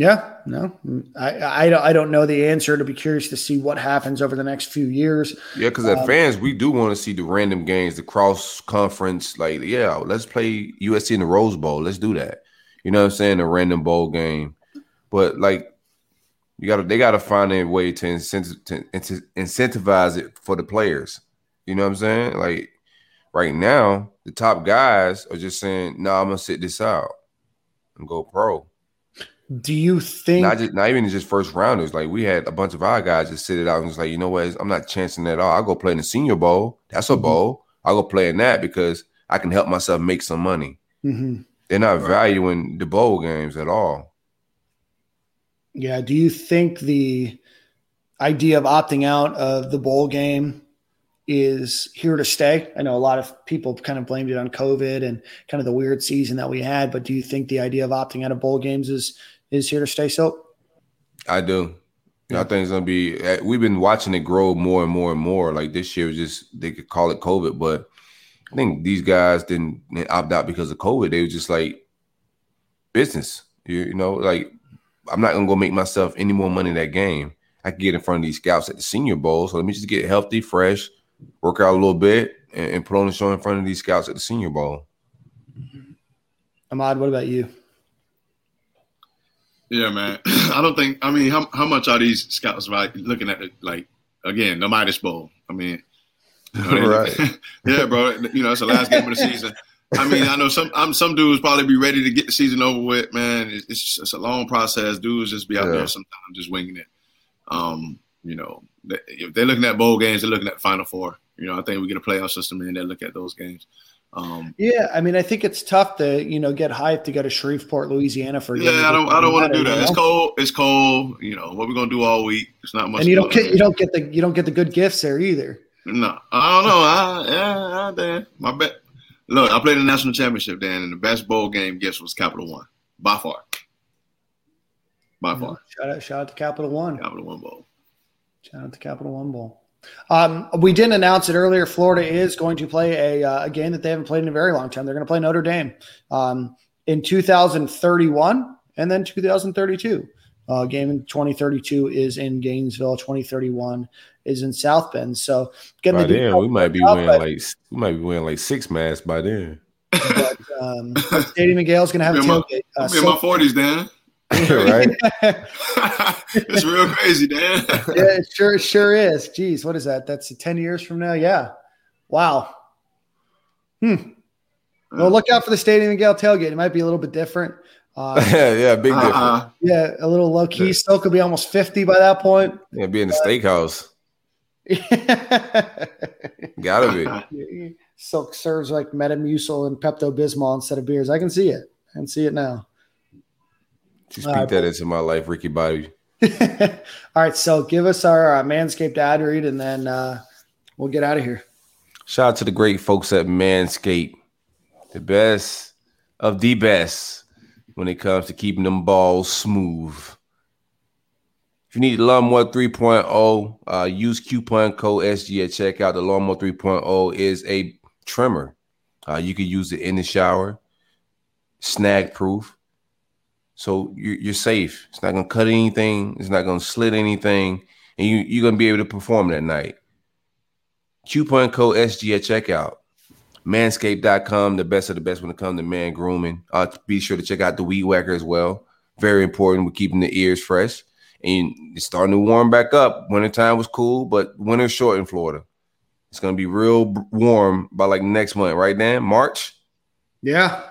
Speaker 3: Yeah, no, I, I, don't- I don't know the answer. To be curious to see what happens over the next few years.
Speaker 1: Yeah, because as
Speaker 3: Um,
Speaker 1: fans, we do want to see the random games, the cross conference. Like, yeah, let's play USC in the Rose Bowl. Let's do that. You know what I'm saying? A random bowl game. But like, you got to they got to find a way to, incent- to incent- incentivize it for the players. You know what I'm saying? Like right now, the top guys are just saying, "No, I'm gonna sit this out and go pro."
Speaker 3: Do you think?
Speaker 1: Not just not even just first rounders. Like we had a bunch of our guys just sit it out and just like, you know what? I'm not chancing at all. I'll go play in the senior bowl. That's a
Speaker 3: Mhm.
Speaker 1: bowl. I'll go play in that because I can help myself make some money.
Speaker 3: Mhm.
Speaker 1: They're not valuing the bowl games at all.
Speaker 3: Yeah. Do you think the idea of opting out of the bowl game is here to stay? I know a lot of people kind of blamed it on COVID and kind of the weird season that we had, but do you think the idea of opting out of bowl games is is here to stay? So,
Speaker 1: I do. I think it's gonna be. eh, We've been watching it grow more and more and more. Like this year, was just they could call it COVID, but I think these guys didn't opt out because of COVID. They were just like business. You, you know, like I'm not gonna go make myself any more money in that game. I can get in front of these scouts at the Senior Bowl, so let me just get healthy, fresh, work out a little bit, and, and put on the show in front of these scouts at the Senior Bowl.
Speaker 3: Ahmad, what about you?
Speaker 2: Yeah, man. I don't think. I mean, how how much are these scouts like looking at it? Like again, the Midas Bowl. I mean, you know,
Speaker 1: Right.
Speaker 2: yeah, bro. You know, it's the last game of the season. I mean, I know some. I'm some dudes probably be ready to get the season over with. Man, it's it's, it's a long process. Dudes just be out
Speaker 1: Yeah.
Speaker 2: there sometimes just winging it. Um, you know, they- if they're looking at bowl games, they're looking at the Final Four. You know, I think we get a playoff system in. They look at those games. Um,
Speaker 3: Yeah, I mean, I think it's tough to you know get hyped to go to Shreveport, Louisiana for.
Speaker 2: yeah, I don't I don't want to do that.
Speaker 3: you
Speaker 2: It's cold. It's cold. You know what we're gonna do all week. It's not much.
Speaker 3: and you don't get you don't get the you don't get the good gifts there either.
Speaker 2: No, I don't know. I, yeah, I, Dan, my bet. Look, I played the national championship, Dan, and the best bowl game gifts was Capital One by far. By far,
Speaker 3: Shout out, shout out to Capital One.
Speaker 2: Capital One bowl.
Speaker 3: Shout out to Capital One Bowl. Um, we didn't announce it earlier. Florida is going to play a, uh, a game that they haven't played in a very long time. They're going to play Notre Dame um, in 2031 and then 2032. Uh, game in 2032 is in Gainesville. 2031 is in South Bend. So getting
Speaker 1: By
Speaker 3: the
Speaker 1: then, we might be
Speaker 3: out,
Speaker 1: winning
Speaker 3: but-
Speaker 1: like we might be winning like six masks by then.
Speaker 3: but, um, Stadium and Gale's going to have a
Speaker 2: I'm in
Speaker 3: tailgate. Uh,
Speaker 2: I'm in my forties, Dan.
Speaker 1: right?
Speaker 2: it's real crazy, Dan.
Speaker 3: yeah, it sure it sure is. Geez, what is that? That's 10 years from now. Yeah. Wow. Hmm. Well, look out for the Stadium and Gale tailgate. It might be a little bit different. Uh,
Speaker 1: yeah, yeah, big difference.
Speaker 2: Uh-uh.
Speaker 3: yeah, a little low key. Still could be almost 50 by that point.
Speaker 1: Yeah, be in the steakhouse. Gotta be.
Speaker 3: Silk serves like Metamucil and Pepto Bismol instead of beers. I can see it. I can see it now.
Speaker 1: Just
Speaker 3: All
Speaker 1: speak
Speaker 3: right,
Speaker 1: that into my life, Ricky Bobby.
Speaker 3: All right, so give us our uh, Manscaped ad read and then uh, we'll get out of here.
Speaker 1: Shout out to the great folks at Manscaped, the best of the best when it comes to keeping them balls smooth. If you need Lawnmower 3.0, uh, use coupon code SG at checkout. The Lawnmower 3.0 is a trimmer. Uh, you can use it in the shower, snag proof. So you're, you're safe. It's not going to cut anything, it's not going to slit anything, and you, you're going to be able to perform that night. Coupon code SG at checkout. Manscaped.com, the best of the best when it comes to man grooming. Uh, be sure to check out the Weed Whacker as well. Very important with keeping the ears fresh. And it's starting to warm back up. Wintertime was cool, but winter's short in Florida. It's going to be real warm by like next month, right, Dan? March?
Speaker 3: Yeah,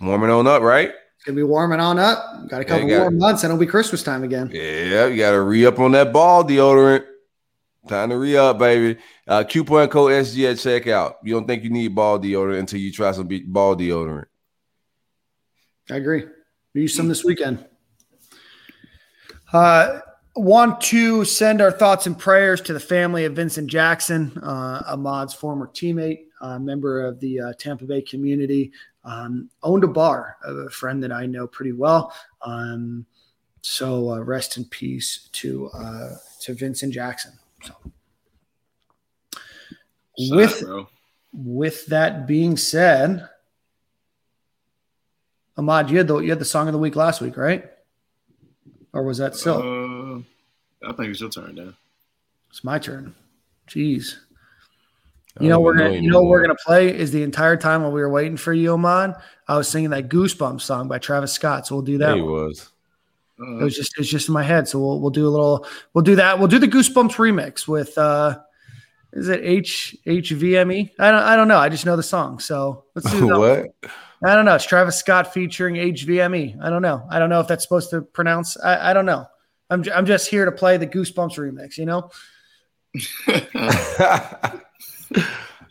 Speaker 1: Warming on up, right?
Speaker 3: To be warming on up. Got a couple
Speaker 1: got
Speaker 3: warm months and it'll be Christmas time again.
Speaker 1: Yeah, you got to re up on that ball deodorant. Time to re up, baby. Uh, coupon code SG at checkout. You don't think you need ball deodorant until you try some ball deodorant.
Speaker 3: I agree. Use some this weekend. Uh, want to send our thoughts and prayers to the family of Vincent Jackson, uh, Ahmad's former teammate, uh, member of the uh, Tampa Bay community, um, owned a bar, a friend that I know pretty well. Um, so uh, rest in peace to uh, to Vincent Jackson. So
Speaker 2: Sad,
Speaker 3: with
Speaker 2: bro.
Speaker 3: with that being said, Ahmad, you had the you had the song of the week last week, right? Or was that still?
Speaker 2: Uh, I think it's your turn, now.
Speaker 3: it's my turn. Jeez.
Speaker 1: I
Speaker 3: You know we're gonna you know we're gonna play is the entire time while we were waiting for you, Ahmad. I was singing that Goosebumps song by Travis Scott, so we'll do that.
Speaker 1: He
Speaker 3: one.
Speaker 1: was.
Speaker 3: It was just it's just in my head, so we'll we'll do a little we'll do that. We'll do the Goosebumps remix with uh is it H HVME? I don't I don't know. I just know the song, so let's do that.
Speaker 1: what?
Speaker 3: I don't know. It's Travis Scott featuring HVME. I don't know. I don't know if that's supposed to pronounce. I, I don't know. I'm, j- I'm just here to play the Goosebumps remix, you know?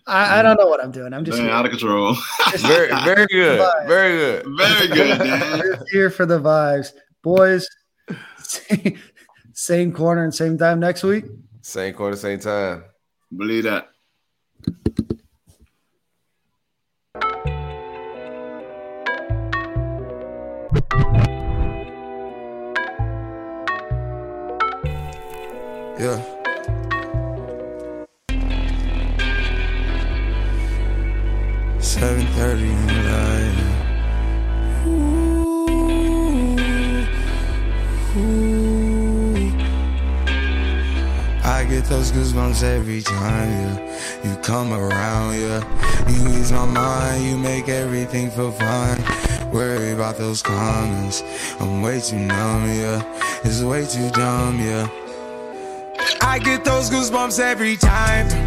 Speaker 3: I, I don't know what I'm doing. I'm just,
Speaker 2: Man, out of control.
Speaker 1: very, very good. Very good.
Speaker 2: Very good, Dan.
Speaker 3: here for the vibes. Boys, same, same corner and same time next week.
Speaker 1: Same corner, same time.
Speaker 2: Believe that.
Speaker 4: Yeah. I get those goosebumps every time, yeah. You come around, yeah. You ease my mind, you make everything feel fine. Worry about those comments. I'm way too numb, yeah. It's way too dumb, yeah. I get those goosebumps every time.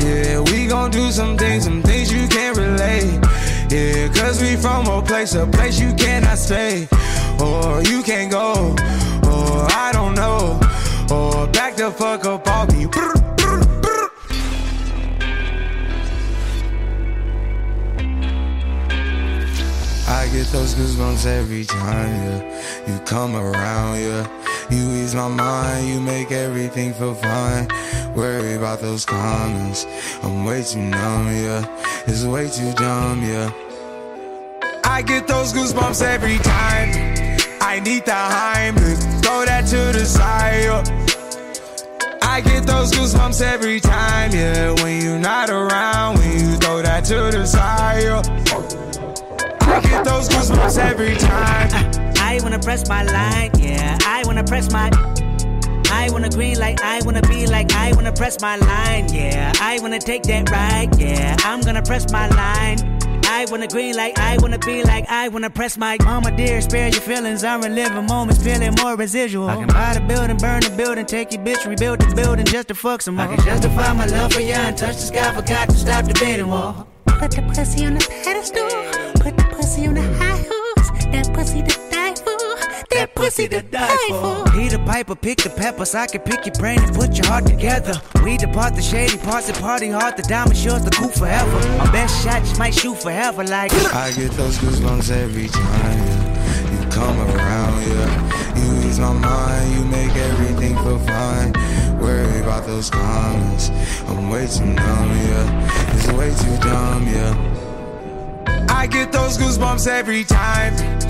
Speaker 4: Yeah, we gon' do some things, some things you can't relate. Yeah, cause we from a place, a place you cannot stay. Or you can't go, or I don't know. Or back the fuck up off me. I get those goosebumps every time, yeah. You come around, yeah. You ease my mind, you make everything feel fine. Worry about those comments. I'm way too numb, yeah. It's way too dumb, yeah. I get those goosebumps every time. I need the Heimlich, throw that to the side. yeah. I get those goosebumps every time, yeah. When you're not around, when you throw that to the side. yeah. I get those goosebumps every time.
Speaker 5: I wanna press my line, yeah. I wanna press my. I wanna green like I wanna be like I wanna press my line, yeah. I wanna take that ride, yeah. I'm gonna press my line. I wanna green like I wanna be like I wanna press my mama dear, spare your feelings. I'm reliving moments, feeling more residual. I can buy the building, burn the building, take your bitch, rebuild the building just to fuck some more. I can justify my love for you and touch the sky, forgot to stop the debating wall. Put the pussy on the pedestal, put the pussy on the high horse. That pussy to die for, that pussy to die for. Peter Piper, pick the peppers. I can pick your brain and put your heart together. We depart the shady parts and party hard. The diamond shows the cool forever. My best shot just might shoot forever, like.
Speaker 4: I get those goosebumps every time yeah. you come around, yeah. You ease my mind, you make everything feel fine. Worry about those comments. I'm way too numb, yeah. It's way too dumb, yeah. I get those goosebumps every time.